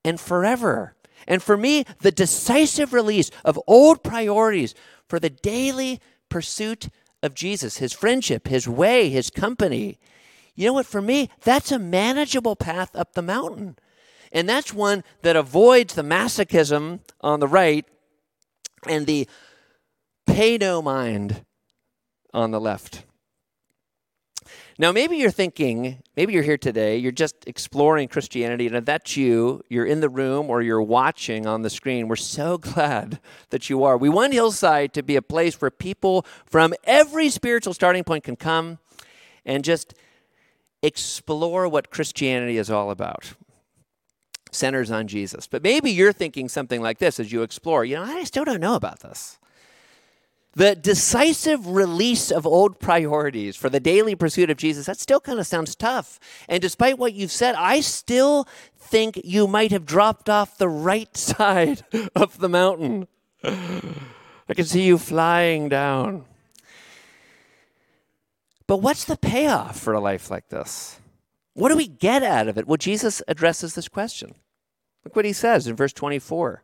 and forever. And for me, the decisive release of old priorities for the daily pursuit of Jesus, his friendship, his way, his company. You know what? For me, that's a manageable path up the mountain. And that's one that avoids the masochism on the right and the pay no mind on the left. Now, maybe you're thinking, maybe you're here today, you're just exploring Christianity, and if that's you, you're in the room or you're watching on the screen. We're so (laughs) glad that you are. We want Hillside to be a place where people from every spiritual starting point can come and just explore what Christianity is all about centers on Jesus. But maybe you're thinking something like this as you explore. You know, I still don't know about this. The decisive release of old priorities for the daily pursuit of Jesus, that still kind of sounds tough. And despite what you've said, I still think you might have dropped off the right (laughs) side of the mountain. I can see you flying down. But what's the payoff for a life like this? What do we get out of it? Well, Jesus addresses this question. Look what he says in verse 24.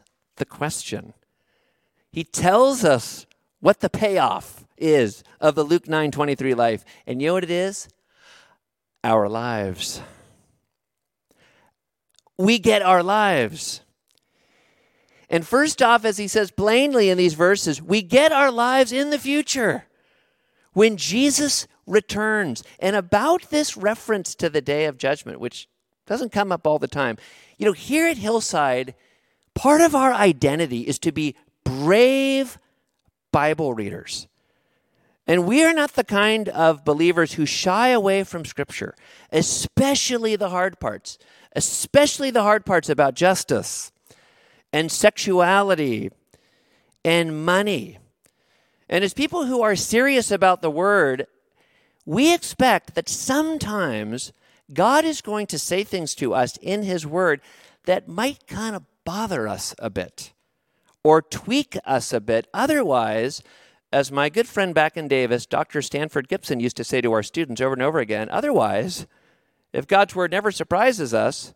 the question. He tells us what the payoff is of the Luke 9:23 life. And you know what it is? Our lives. We get our lives. And first off, as he says plainly in these verses, we get our lives in the future when Jesus returns. And about this reference to the day of judgment, which doesn't come up all the time, you know, here at Hillside, part of our identity is to be brave Bible readers. And we are not the kind of believers who shy away from Scripture, especially the hard parts, especially the hard parts about justice and sexuality and money. And as people who are serious about the Word, we expect that sometimes God is going to say things to us in His Word that might kind of bother us a bit or tweak us a bit. Otherwise, as my good friend back in Davis, Dr. Stanford Gibson, used to say to our students over and over again, otherwise, if God's Word never surprises us,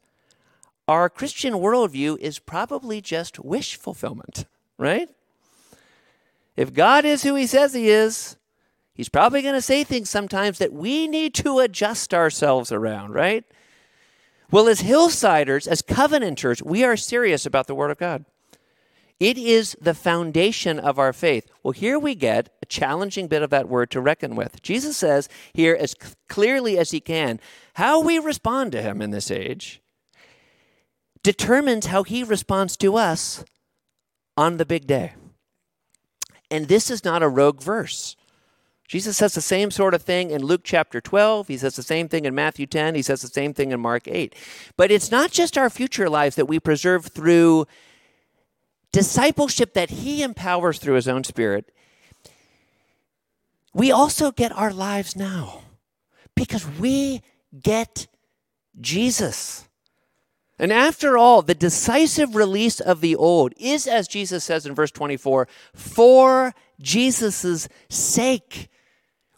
our Christian worldview is probably just wish fulfillment, right? If God is who He says He is, He's probably going to say things sometimes that we need to adjust ourselves around, right? Well, as hillsiders, as covenanters, we are serious about the Word of God. It is the foundation of our faith. Well, here we get a challenging bit of that word to reckon with. Jesus says here, as clearly as he can, how we respond to him in this age determines how he responds to us on the big day. And this is not a rogue verse. Jesus says the same sort of thing in Luke chapter 12. He says the same thing in Matthew 10. He says the same thing in Mark 8. But it's not just our future lives that we preserve through discipleship that He empowers through His own Spirit. We also get our lives now because we get Jesus. And after all, the decisive release of the old is, as Jesus says in verse 24, for Jesus' sake.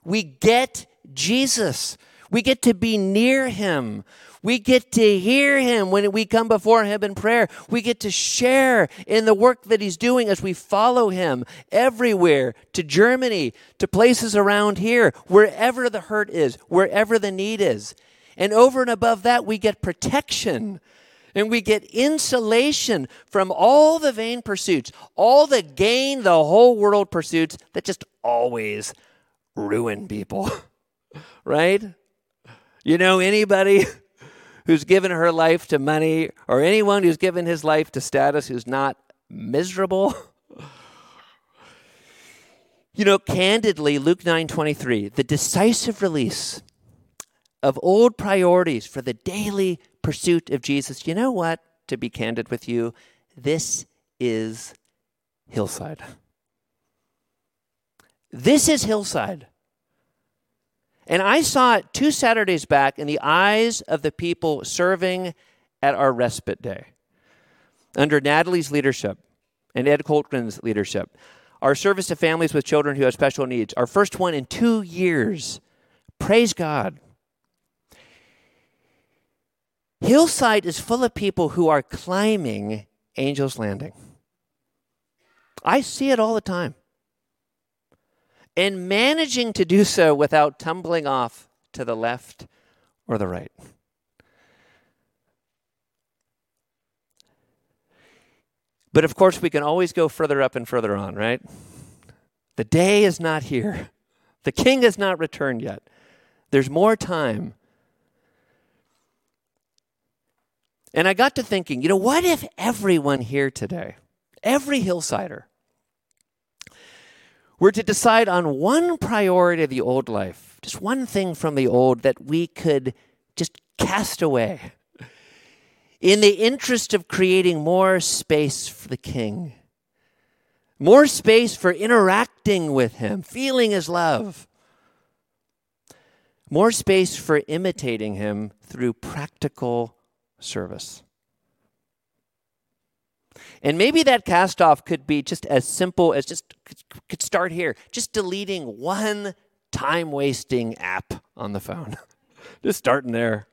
We get Jesus. We get to be near him. We get to hear him when we come before him in prayer. We get to share in the work that he's doing as we follow him everywhere to Germany, to places around here, wherever the hurt is, wherever the need is. And over and above that, we get protection and we get insulation from all the vain pursuits, all the gain the whole world pursuits that just always ruin people. (laughs) right? You know anybody (laughs) who's given her life to money or anyone who's given his life to status who's not miserable? (laughs) you know, candidly, Luke 9:23, the decisive release of old priorities for the daily pursuit of Jesus, you know what? To be candid with you, this is Hillside. This is Hillside. And I saw it two Saturdays back in the eyes of the people serving at our respite day under Natalie's leadership and Ed Coltman's leadership. Our service to families with children who have special needs, our first one in two years. Praise God. Hillside is full of people who are climbing Angel's Landing. I see it all the time. And managing to do so without tumbling off to the left or the right. But of course, we can always go further up and further on, right? The day is not here. (laughs) The king has not returned yet. There's more time And I got to thinking, you know, what if everyone here today, every hillsider, were to decide on one priority of the old life, just one thing from the old that we could just cast away in the interest of creating more space for the king, more space for interacting with him, feeling his love, more space for imitating him through practical service. And maybe that cast off could be just as simple as just could start here, just deleting one time wasting app on the phone. (laughs) just starting there.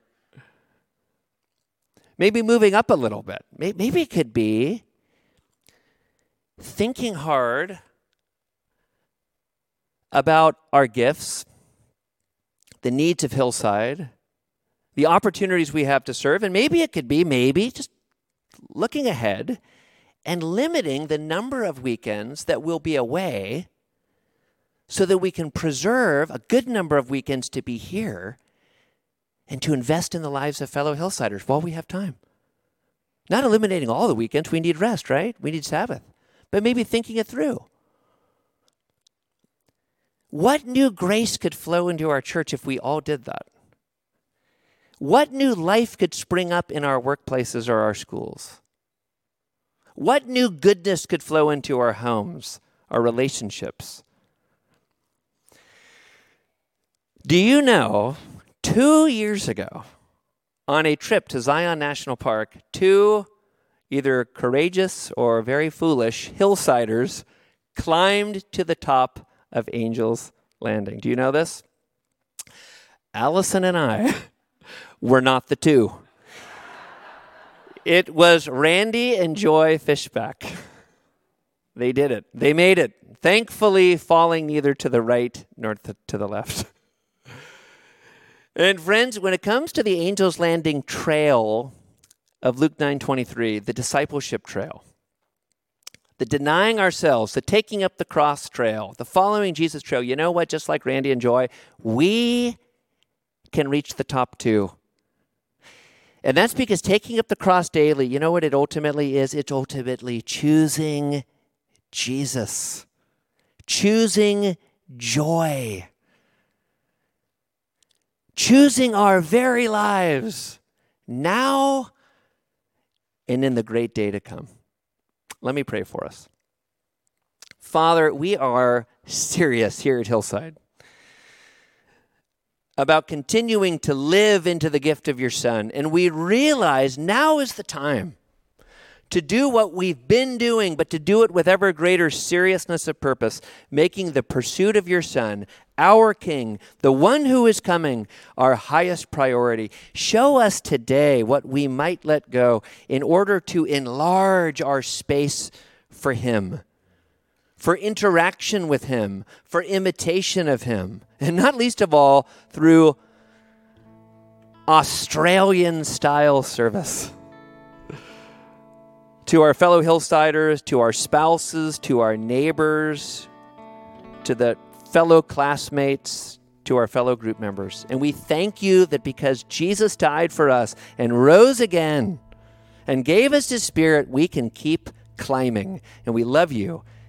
Maybe moving up a little bit. Maybe it could be thinking hard about our gifts, the needs of Hillside, the opportunities we have to serve. And maybe it could be, maybe, just looking ahead and limiting the number of weekends that we'll be away so that we can preserve a good number of weekends to be here and to invest in the lives of fellow Hillsiders while we have time. Not eliminating all the weekends, we need rest, right? We need Sabbath. But maybe thinking it through. What new grace could flow into our church if we all did that? What new life could spring up in our workplaces or our schools? What new goodness could flow into our homes, our relationships? Do you know, two years ago, on a trip to Zion National Park, two either courageous or very foolish hillsiders climbed to the top of Angel's Landing. Do you know this? Allison and I (laughs) were not the two. It was Randy and Joy Fishback. They did it. They made it. Thankfully, falling neither to the right nor to the left. and friends, when it comes to the Angel's Landing trail of Luke 9:23, the discipleship trail, the denying ourselves, the taking up the cross trail, the following Jesus trail, you know what? Just like Randy and Joy, we can reach the top too. And that's because taking up the cross daily, you know what it ultimately is? It's ultimately choosing Jesus, choosing joy, choosing our very lives now and in the great day to come. Let me pray for us. Father, we are serious here at Hillside about continuing to live into the gift of your Son. And we realize now is the time to do what we've been doing, but to do it with ever greater seriousness of purpose, making the pursuit of your Son, our King, the one who is coming, our highest priority. Show us today what we might let go in order to enlarge our space for Him, for interaction with Him, for imitation of Him, and not least of all, through Australian style service (laughs) to our fellow Hillsiders, to our spouses, to our neighbors, to the fellow classmates, to our fellow group members. And we thank you that because Jesus died for us and rose again and gave us his spirit, we can keep climbing. And we love you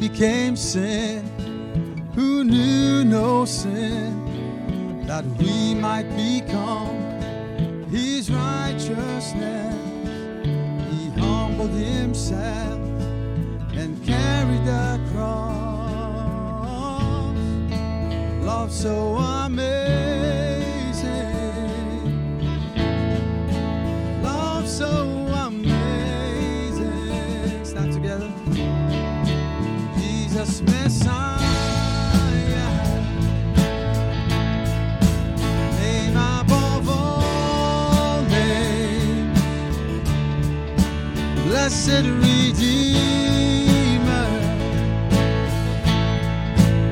Became sin, who knew no sin, that we might become his righteousness. He humbled himself and carried the cross. Love so amazing, blessed Redeemer,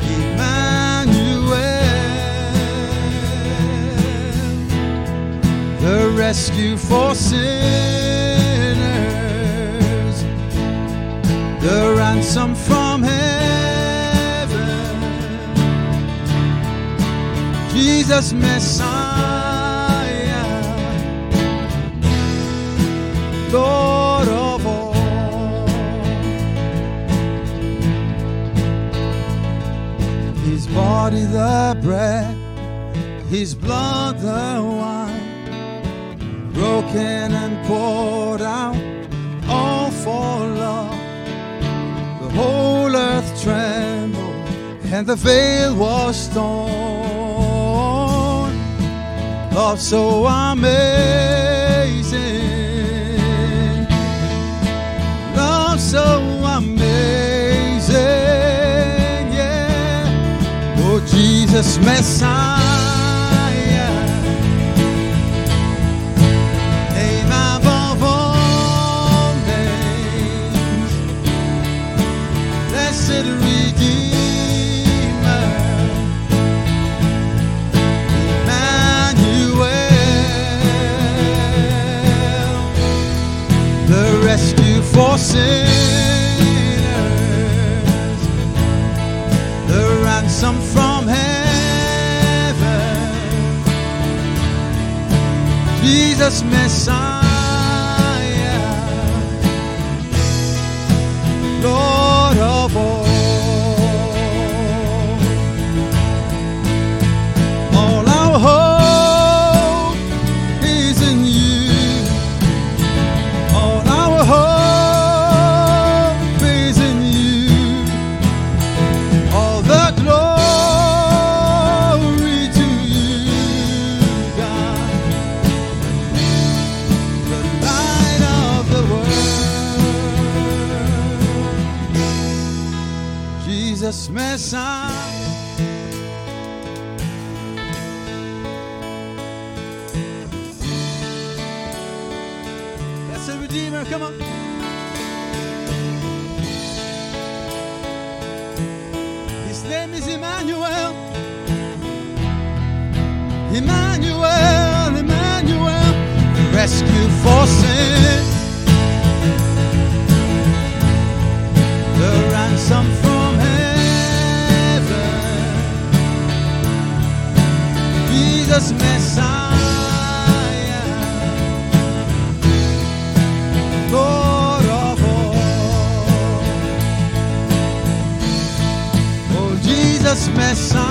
Emmanuel, the rescue for sinners, the ransom from Jesus Messiah, Lord of all. His body the bread, His blood the wine, broken and poured out, all for love. The whole earth trembled, and the veil was torn love so amazing, love so amazing, yeah. Oh, Jesus Messiah. For sinners, the ransom from heaven, Jesus Messiah, Jesus Messiah. Blessed Redeemer, come on. His name is Emmanuel. Emmanuel, Emmanuel, rescue for sin. Oh, mess Messiah.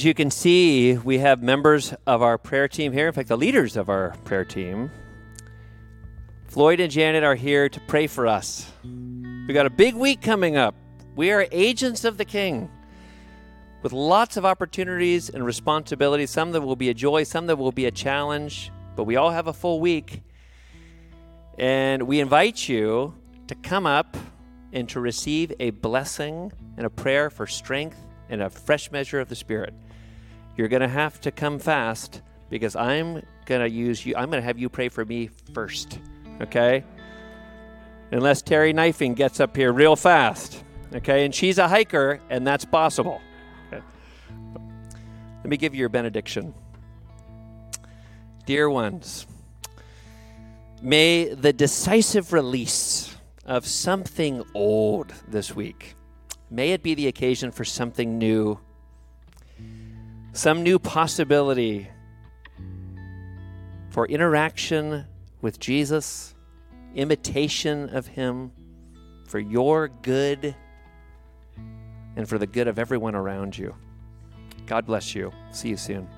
As you can see, we have members of our prayer team here. In fact, the leaders of our prayer team. Floyd and Janet are here to pray for us. We got a big week coming up. We are agents of the King with lots of opportunities and responsibilities. Some that will be a joy, some that will be a challenge, but we all have a full week. And we invite you to come up and to receive a blessing and a prayer for strength and a fresh measure of the Spirit. You're going to have to come fast because I'm going to use you. I'm going to have you pray for me first, okay? Unless Terry Knifing gets up here real fast, okay? And she's a hiker, and that's possible. Okay. Let me give you your benediction. Dear ones, may the decisive release of something old this week May it be the occasion for something new, some new possibility for interaction with Jesus, imitation of Him, for your good and for the good of everyone around you. God bless you. See you soon.